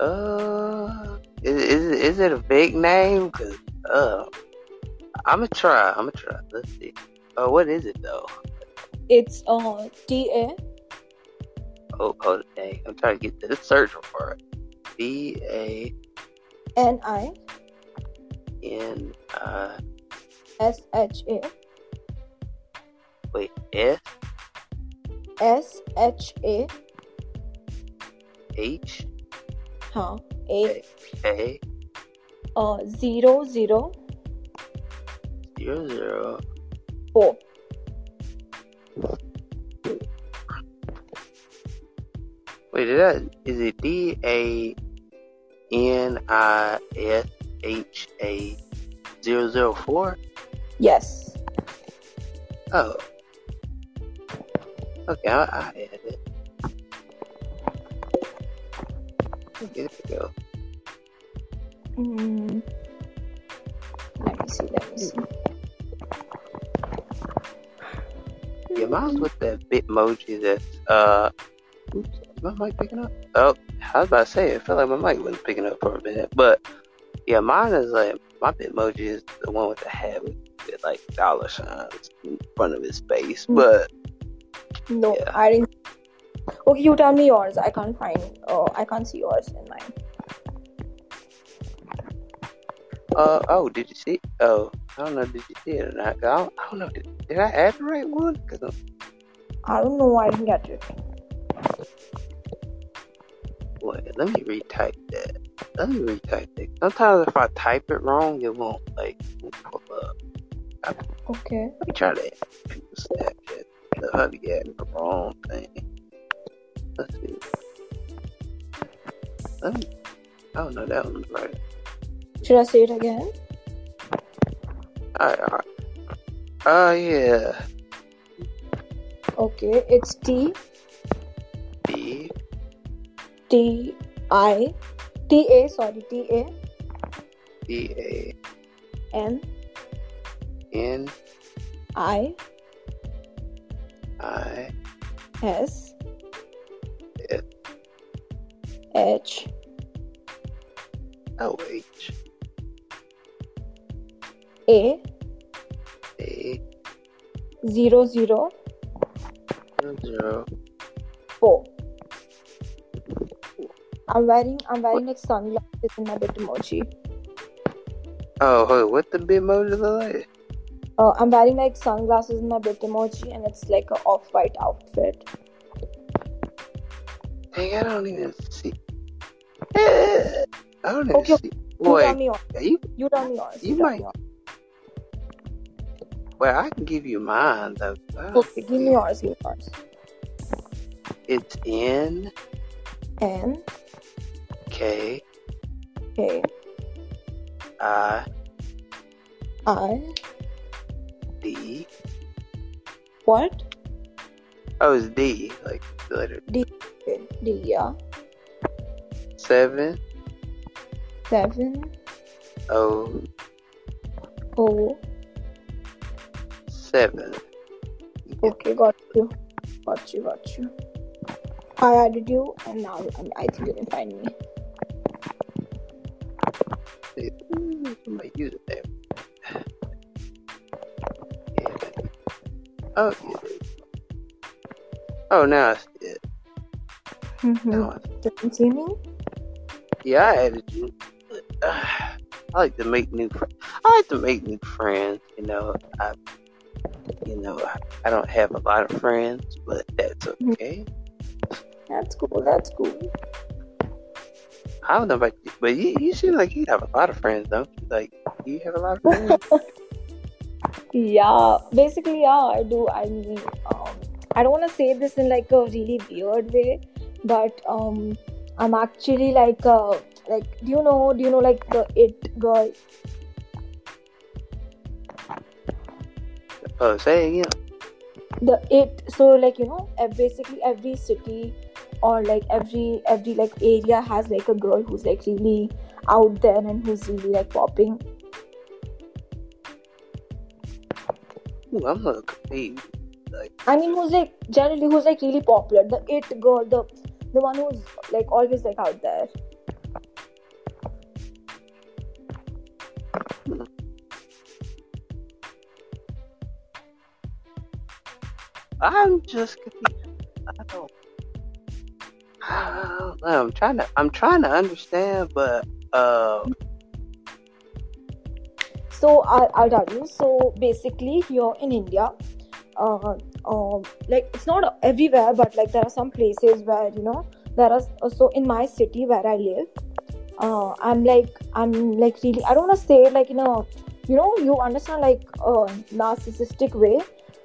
[SPEAKER 1] Uh, is, is, it- is it a big name? Cause, uh, I'm gonna try. I'm gonna try. Let's see. Uh, what is it though?
[SPEAKER 2] It's uh T A
[SPEAKER 1] Oh, oh, dang. I'm trying to get to the search for it. B A
[SPEAKER 2] N I
[SPEAKER 1] N I.
[SPEAKER 2] S H A.
[SPEAKER 1] Wait, S
[SPEAKER 2] S H A.
[SPEAKER 1] H?
[SPEAKER 2] Huh? A.
[SPEAKER 1] A.
[SPEAKER 2] Uh zero zero.
[SPEAKER 1] Zero zero.
[SPEAKER 2] four.
[SPEAKER 1] Wait, is that is it D A N I S H A zero zero four?
[SPEAKER 2] Yes.
[SPEAKER 1] Oh. Okay, I, I added it. Okay, there we go.
[SPEAKER 2] Mm. Let me see. Let me see.
[SPEAKER 1] Yeah, mine's with that Bitmoji that's uh oops, is my mic picking up? Oh, I was about to say it I felt like my mic wasn't picking up for a minute. But yeah, mine is like my Bitmoji is the one with the hat with, like dollar signs in front of his face.
[SPEAKER 2] Mm.
[SPEAKER 1] But
[SPEAKER 2] No,
[SPEAKER 1] Yeah.
[SPEAKER 2] I didn't. Okay, you tell me yours. I can't find. Oh, I can't see yours in mine.
[SPEAKER 1] uh oh, did you see? Oh, I don't know. Did you see it or not? I don't, I don't know. Did, did I add the right one? 'Cause I'm-
[SPEAKER 2] I don't know. Why I didn't get it.
[SPEAKER 1] Wait, let me retype that. Let me retype it. Sometimes if I type it wrong, it won't like pull up.
[SPEAKER 2] Okay.
[SPEAKER 1] Let me try that. People Snapchat. The hubby had the wrong thing. Let's see. Let me. I don't know that one's right.
[SPEAKER 2] Should I say it again?
[SPEAKER 1] Alright, alright. Oh yeah.
[SPEAKER 2] Okay, it's T
[SPEAKER 1] B
[SPEAKER 2] T I T A. Sorry, T A
[SPEAKER 1] B A
[SPEAKER 2] N
[SPEAKER 1] N
[SPEAKER 2] I
[SPEAKER 1] I
[SPEAKER 2] S
[SPEAKER 1] S.
[SPEAKER 2] H
[SPEAKER 1] O H
[SPEAKER 2] A
[SPEAKER 1] A
[SPEAKER 2] zero zero
[SPEAKER 1] zero.
[SPEAKER 2] four. I'm wearing I'm wearing like sunglasses in my bit emoji.
[SPEAKER 1] Oh, hold on, what the Bitmoji look like?
[SPEAKER 2] Uh, I'm wearing like sunglasses in my bit emoji, and it's like a off-white outfit.
[SPEAKER 1] Dang, I don't even see. I don't even
[SPEAKER 2] Okay,
[SPEAKER 1] see.
[SPEAKER 2] You tell
[SPEAKER 1] Wait,
[SPEAKER 2] me yours.
[SPEAKER 1] you,
[SPEAKER 2] You tell me yours.
[SPEAKER 1] You might- well, I can give you mine though.
[SPEAKER 2] Okay, give me yours. Give me yours.
[SPEAKER 1] It's in.
[SPEAKER 2] N
[SPEAKER 1] K
[SPEAKER 2] K
[SPEAKER 1] I
[SPEAKER 2] I
[SPEAKER 1] D.
[SPEAKER 2] what?
[SPEAKER 1] Oh, it's D, like the letter
[SPEAKER 2] Okay, D yeah.
[SPEAKER 1] seven
[SPEAKER 2] Seven
[SPEAKER 1] O
[SPEAKER 2] O.
[SPEAKER 1] seven.
[SPEAKER 2] Okay, got you. Got you. Got you. I added you, and now I think you can find me.
[SPEAKER 1] Ooh, Somebody use it there. Yeah. Oh, yeah. Oh, now I see it.
[SPEAKER 2] Mm-hmm.
[SPEAKER 1] Now I
[SPEAKER 2] see me.
[SPEAKER 1] Yeah, I added you. Uh, I like to make new. Fr- I like to make new friends. You know, I, you know, I, I don't have a lot of friends, but that's okay.
[SPEAKER 2] That's cool. That's cool.
[SPEAKER 1] I don't know about you, but you, you seem like you have a lot of friends, don't you? Like, you have a lot of friends.
[SPEAKER 2] Yeah, basically, yeah, I do. I mean, um, I don't want to say this in like a really weird way, but um, I'm actually like, uh, like, do you know, do you know, like the it girl?
[SPEAKER 1] oh, say again.
[SPEAKER 2] The it. So like you know, basically every city or like every every like area has like a girl who's like really out there and who's really like popping.
[SPEAKER 1] Ooh, I'm little confused.
[SPEAKER 2] I mean, who's like generally who's like really popular. The it girl, the the one who's like always like out there.
[SPEAKER 1] I'm just confused. I don't. I'm trying to I'm trying to understand, but uh.
[SPEAKER 2] So I'll, I'll tell you. So basically, here in India, uh, um, like it's not everywhere, but like there are some places where you know there are. So in my city where I live, uh, I'm like I'm like really. I don't want to say like in a you know you understand like a narcissistic way,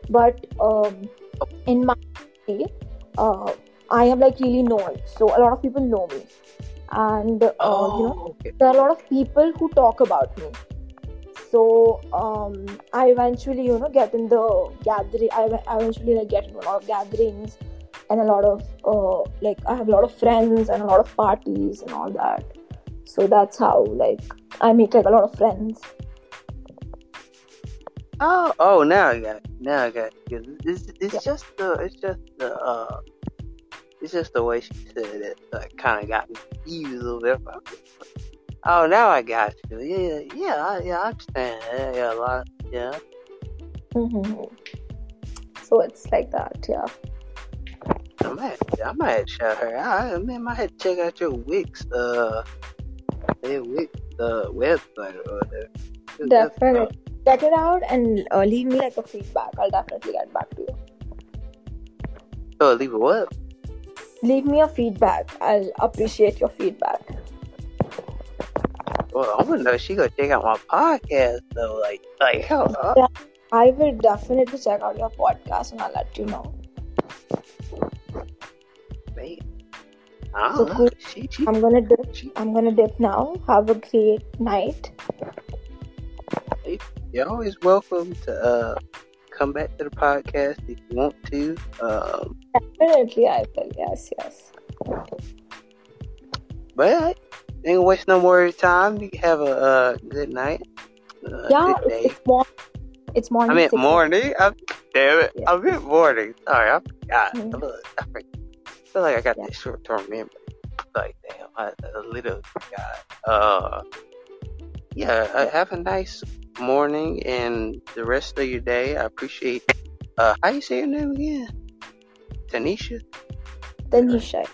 [SPEAKER 2] but um, in my city, uh, I am like really known. So a lot of people know me, and uh,
[SPEAKER 1] Oh,
[SPEAKER 2] you know
[SPEAKER 1] okay.
[SPEAKER 2] there are a lot of people who talk about me so um, i eventually you know get in the gathering i I eventually like get into a lot of gatherings and a lot of uh, like i have a lot of friends and a lot of parties and all that so that's how like i make like a lot of friends
[SPEAKER 1] Oh, oh, now I got, it. now I got. it. 'Cause It's, it's
[SPEAKER 2] Yeah.
[SPEAKER 1] just the, it's just the, uh, it's just the way she said it that kind of got me confused a little bit. Oh, now I got you. Yeah, yeah, I- yeah. I understand. Yeah, yeah, a lot. Yeah.
[SPEAKER 2] hmm so it's like that yeah
[SPEAKER 1] I might, I might shout her out. I mean, I might check out your Wix, uh, their Wix, uh, website or whatever.
[SPEAKER 2] definitely check it out and uh, leave me like a feedback i'll definitely get back to you
[SPEAKER 1] Oh, leave a what?
[SPEAKER 2] Leave me a feedback i'll appreciate your feedback
[SPEAKER 1] Well, I to know if she gonna check out my podcast though. Like, like, hell,
[SPEAKER 2] Yeah. I will definitely check out your podcast and I'll let you know.
[SPEAKER 1] man.
[SPEAKER 2] So cool.
[SPEAKER 1] she, she,
[SPEAKER 2] I'm gonna dip.
[SPEAKER 1] she,
[SPEAKER 2] I'm gonna dip now. Have a great night.
[SPEAKER 1] you're always welcome to uh come back to the podcast if you want to. Um,
[SPEAKER 2] Definitely, I will. Yes, yes.
[SPEAKER 1] but ain't gonna waste no more your time. You have a uh, good night. Uh,
[SPEAKER 2] Yeah,
[SPEAKER 1] good
[SPEAKER 2] it's,
[SPEAKER 1] day.
[SPEAKER 2] it's morning. It's morning.
[SPEAKER 1] I meant morning. I, damn it.
[SPEAKER 2] Yeah.
[SPEAKER 1] I meant morning. Sorry, I forgot.
[SPEAKER 2] Mhm.
[SPEAKER 1] Look, I feel like I got
[SPEAKER 2] Yeah.
[SPEAKER 1] this short term memory. Like, damn, I, a little forgot. Uh, yeah, uh, have a nice morning and the rest of your day. I appreciate. Uh, how you say your name again? Tanisha.
[SPEAKER 2] Tanisha.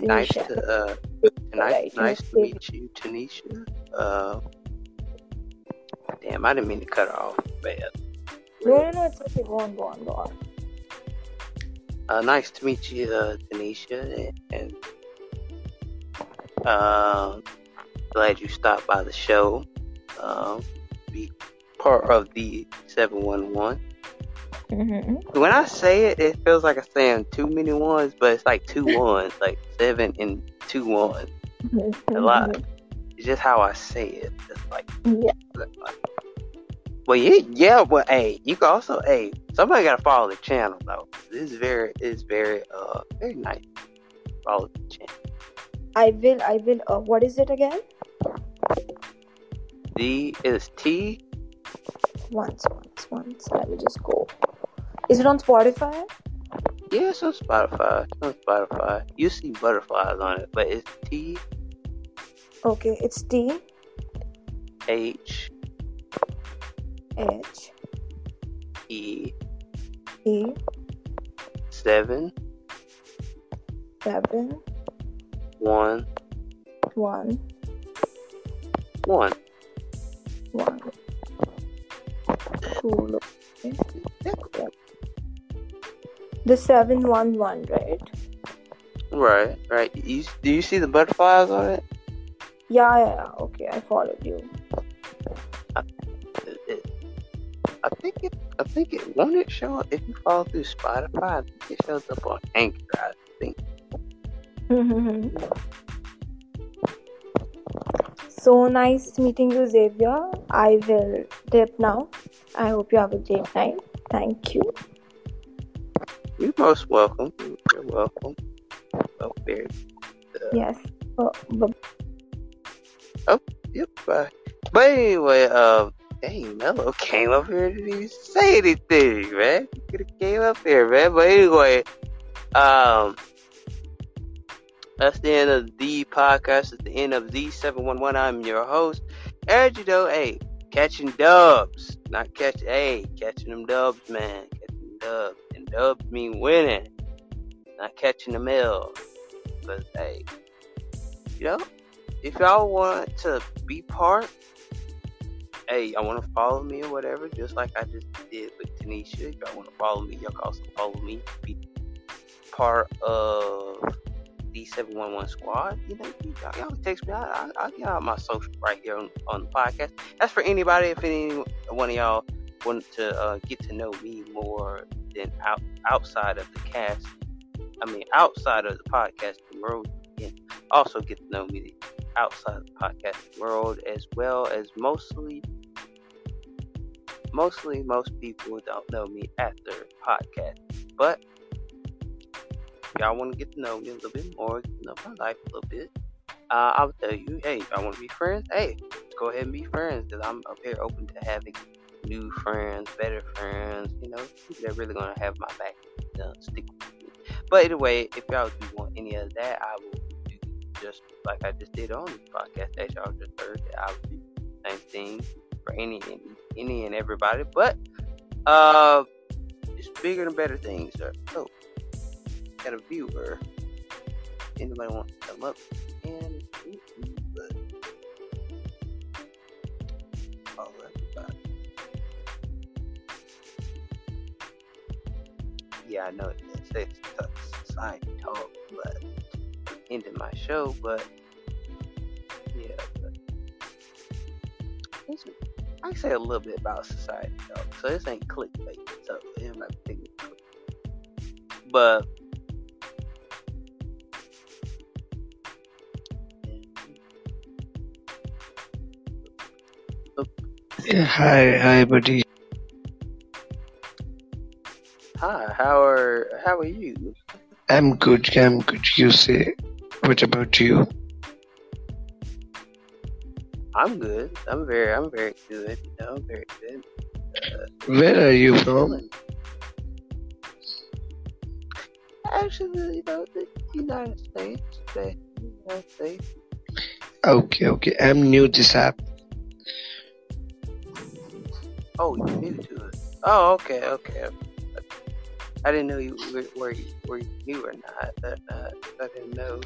[SPEAKER 1] Nice
[SPEAKER 2] Tanisha.
[SPEAKER 1] to uh, nice,
[SPEAKER 2] Right,
[SPEAKER 1] nice
[SPEAKER 2] nice
[SPEAKER 1] to meet you, Tanisha. Uh, damn, I didn't mean to cut her off. Bad.
[SPEAKER 2] No, no, no. It's okay. Go on, go on, go on.
[SPEAKER 1] Uh, nice to meet you, uh, Tanisha, and, and um, glad you stopped by the show. Um, be part of the 711.
[SPEAKER 2] Mm-hmm.
[SPEAKER 1] When I say it, it feels like I'm saying too many ones, but it's like two ones, like seven and two ones. A lot. It's just how I say it. Just like,
[SPEAKER 2] Yeah.
[SPEAKER 1] well, yeah, yeah, but hey, you can also, hey, somebody gotta follow the channel though. This is very, it's very, uh, very nice. Follow the channel.
[SPEAKER 2] I will. I will. Uh, what is it again?
[SPEAKER 1] D is T.
[SPEAKER 2] Once, once, once. I will just go. Is it on Spotify?
[SPEAKER 1] Yeah, it's on Spotify. It's on Spotify. You see butterflies on it, but it's T
[SPEAKER 2] Okay, it's T
[SPEAKER 1] H
[SPEAKER 2] H
[SPEAKER 1] E
[SPEAKER 2] E
[SPEAKER 1] seven
[SPEAKER 2] seven
[SPEAKER 1] one
[SPEAKER 2] one
[SPEAKER 1] one.
[SPEAKER 2] one. Cool. The seven one one, right?
[SPEAKER 1] Right, right. You, do you see the butterflies on it?
[SPEAKER 2] Yeah, yeah. Okay, I followed you.
[SPEAKER 1] It- I think it. I think it. Won't it show up if you follow through Spotify? I think it shows up on Anchor. I think.
[SPEAKER 2] so nice meeting you, Xavier. I will dip now. I hope you have a great night. Thank you.
[SPEAKER 1] You're most welcome. You're welcome. Oh, very.
[SPEAKER 2] Yes. Uh, bu-
[SPEAKER 1] Yep. Bye. But anyway, um, dang, Mello came up here and didn't even say anything, man. He could have came up here, man. But anyway, um, that's the end of the podcast. It's the end of Z711. I'm your host. Know, hey, catching dubs. Not catch, hey, catching them dubs, man. Catching dubs. And dubs mean winning, not catching the mail. But hey, you know, if y'all want to be part, hey, I want to follow me or whatever, just like I just did with Tanisha. If y'all want to follow me, y'all can also follow me. Be part of D711 squad. You know, y'all, y'all text me. I, I, will get out my social right here on, on the podcast. That's for anybody. If any one of y'all want to uh, get to know me more than out, outside of the cast, I mean, outside of the podcast world, and also get to know me outside of the podcast world as well as mostly mostly most people don't know me after podcast. But y'all want to get to know me a little bit more, get to know my life a little bit, uh, I'll tell you, hey, I want to be friends. Hey, go ahead and be friends because I'm up here open to having new friends, better friends. You know, that really gonna have my back, stick with me. But anyway, if y'all do want any of that, I will do just like I just did on the podcast that y'all just heard. I will do the same thing for any any, any and everybody. But uh, it's bigger and better things. So, got a viewer. Anybody want to come up and everybody. Yeah, I know it says society talk, but ending my show, but yeah, but I say a little bit about society so this ain't clickbait, so it might be but
[SPEAKER 3] Hi, hi, buddy.
[SPEAKER 1] Hi, how are how are you?
[SPEAKER 3] I'm good. I'm good. You say, what about you?
[SPEAKER 1] I'm good. I'm very I'm very good. You know, I'm very good.
[SPEAKER 3] Uh, Where are you from?
[SPEAKER 1] Actually, you know, the United States. The United States.
[SPEAKER 3] Okay, okay. I'm new to this app.
[SPEAKER 1] Oh, you new to it. Oh, okay, okay. I didn't know you were, were, you, were you new or not. But, uh, I didn't know.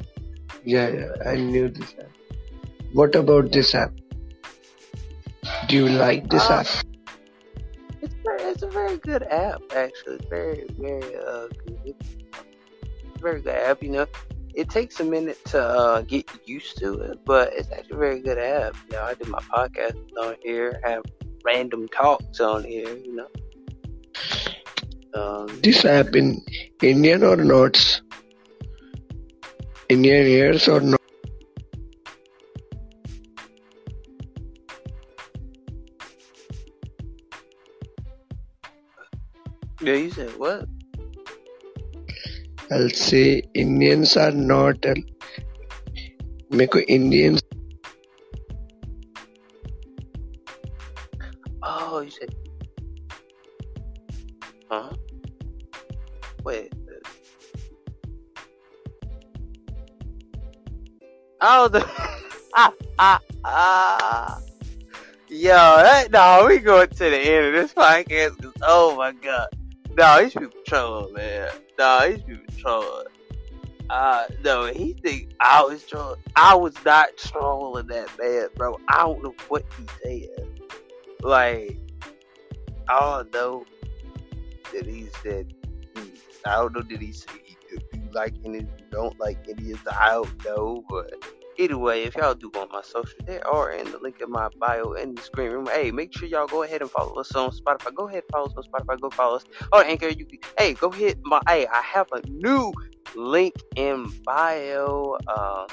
[SPEAKER 3] Yeah, yeah, I knew this app. What about this app? Do you like this uh, app?
[SPEAKER 1] It's very, it's a very good app, actually. It's very, very uh, good. very good app. You know, it takes a minute to uh, get used to it, but it's actually a very good app. You know, I do my podcast on here, have random talks on here, you know. Um,
[SPEAKER 3] this app in Indian or not? Indian ears or not?
[SPEAKER 1] Yeah, you said what?
[SPEAKER 3] I'll say Indians are not. मेरे को Indians
[SPEAKER 1] You said. Huh? Wait. Oh, the. ah, ah, ah. Yo, that, no, we going to the end of this podcast. Cause, oh my god. No, these people trolling, man. No, these people trolling. Uh, no, he think I was trolling. I was not trolling that man, bro. I don't know what he said. Like, I don't know that he said. I don't know that he said he do like any don't like any of the I don't know, but anyway, if y'all do want my social, they are in the link in my bio in the screen room. Hey, make sure y'all go ahead and follow us on Spotify. Go ahead, follow us on Spotify. Go follow us on Anchor. You, hey, go hit my. Hey, I have a new link in bio. Uh,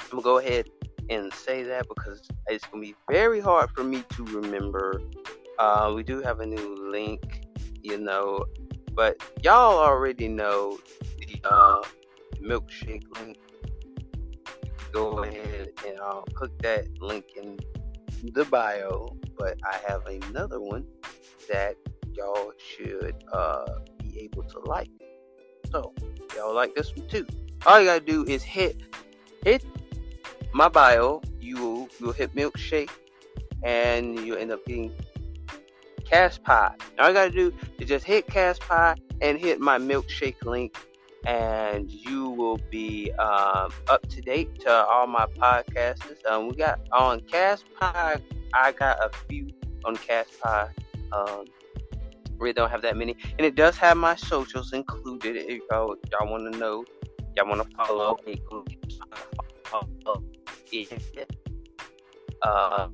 [SPEAKER 1] I'm gonna go ahead and say that because it's gonna be very hard for me to remember. Uh, we do have a new link, you know, but y'all already know the uh, milkshake link. Go ahead and I'll put that link in the bio. But I have another one that y'all should uh, be able to like. So y'all like this one too. All you gotta do is hit hit my bio, you will, you will hit milkshake and you end up getting Castpod. All you gotta do is just hit Castpod and hit my milkshake link, and you will be um, up to date to all my podcasts. Um, we got on Castpod. I got a few on Castpod. Um, really don't have that many, and it does have my socials included. If y'all, y'all want to know, y'all want to follow, follow, yeah. uh,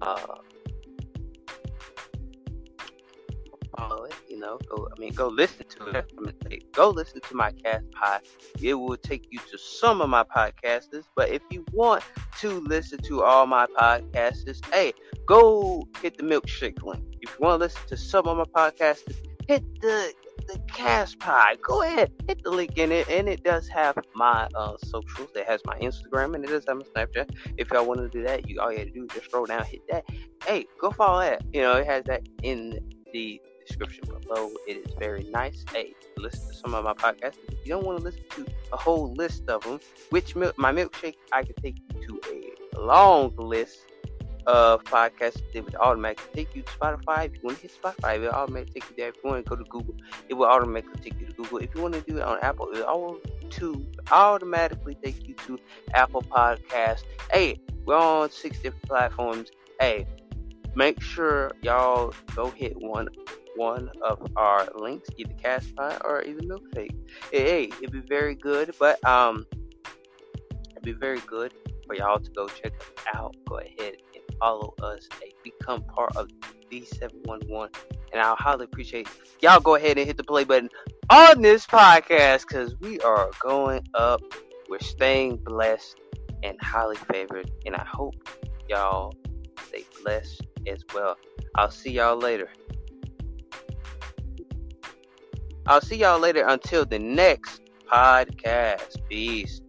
[SPEAKER 1] follow it. You know, go. I mean, go listen to it. I'm gonna say, go listen to my cast pod. It will take you to some of my podcasters. But if you want to listen to all my podcasters, hey, go hit the milkshake link. If you want to listen to some of my podcasters, hit the the cast pod. Go ahead, hit the link in it, and it does have my uh, socials. It has my Instagram and it does have my Snapchat. If y'all want to do that, you all you have to do is just scroll down, hit that. Hey, go follow that. You know, it has that in the description below. It is very nice. Hey, listen to some of my podcasts. If you don't want to listen to a whole list of them, which milk, my milkshake, I can take you to a long list of podcasts. It would automatically take you to Spotify. If you want to hit Spotify, it will automatically take you there. If you want to go to Google, it will automatically take you to Google. If you want to do it on Apple, it will to automatically take you to Apple Podcasts. Hey, we're on six different platforms. Hey, make sure y'all go hit one one of our links, either Castpod or either Milkshake. Hey, it'd be very good, but um, it'd be very good for y'all to go check us out. Go ahead and follow us and become part of B711. And I'll highly appreciate y'all go ahead and hit the play button on this podcast because we are going up. We're staying blessed and highly favored. And I hope y'all stay blessed as well. I'll see y'all later. I'll see y'all later until the next podcast. Peace.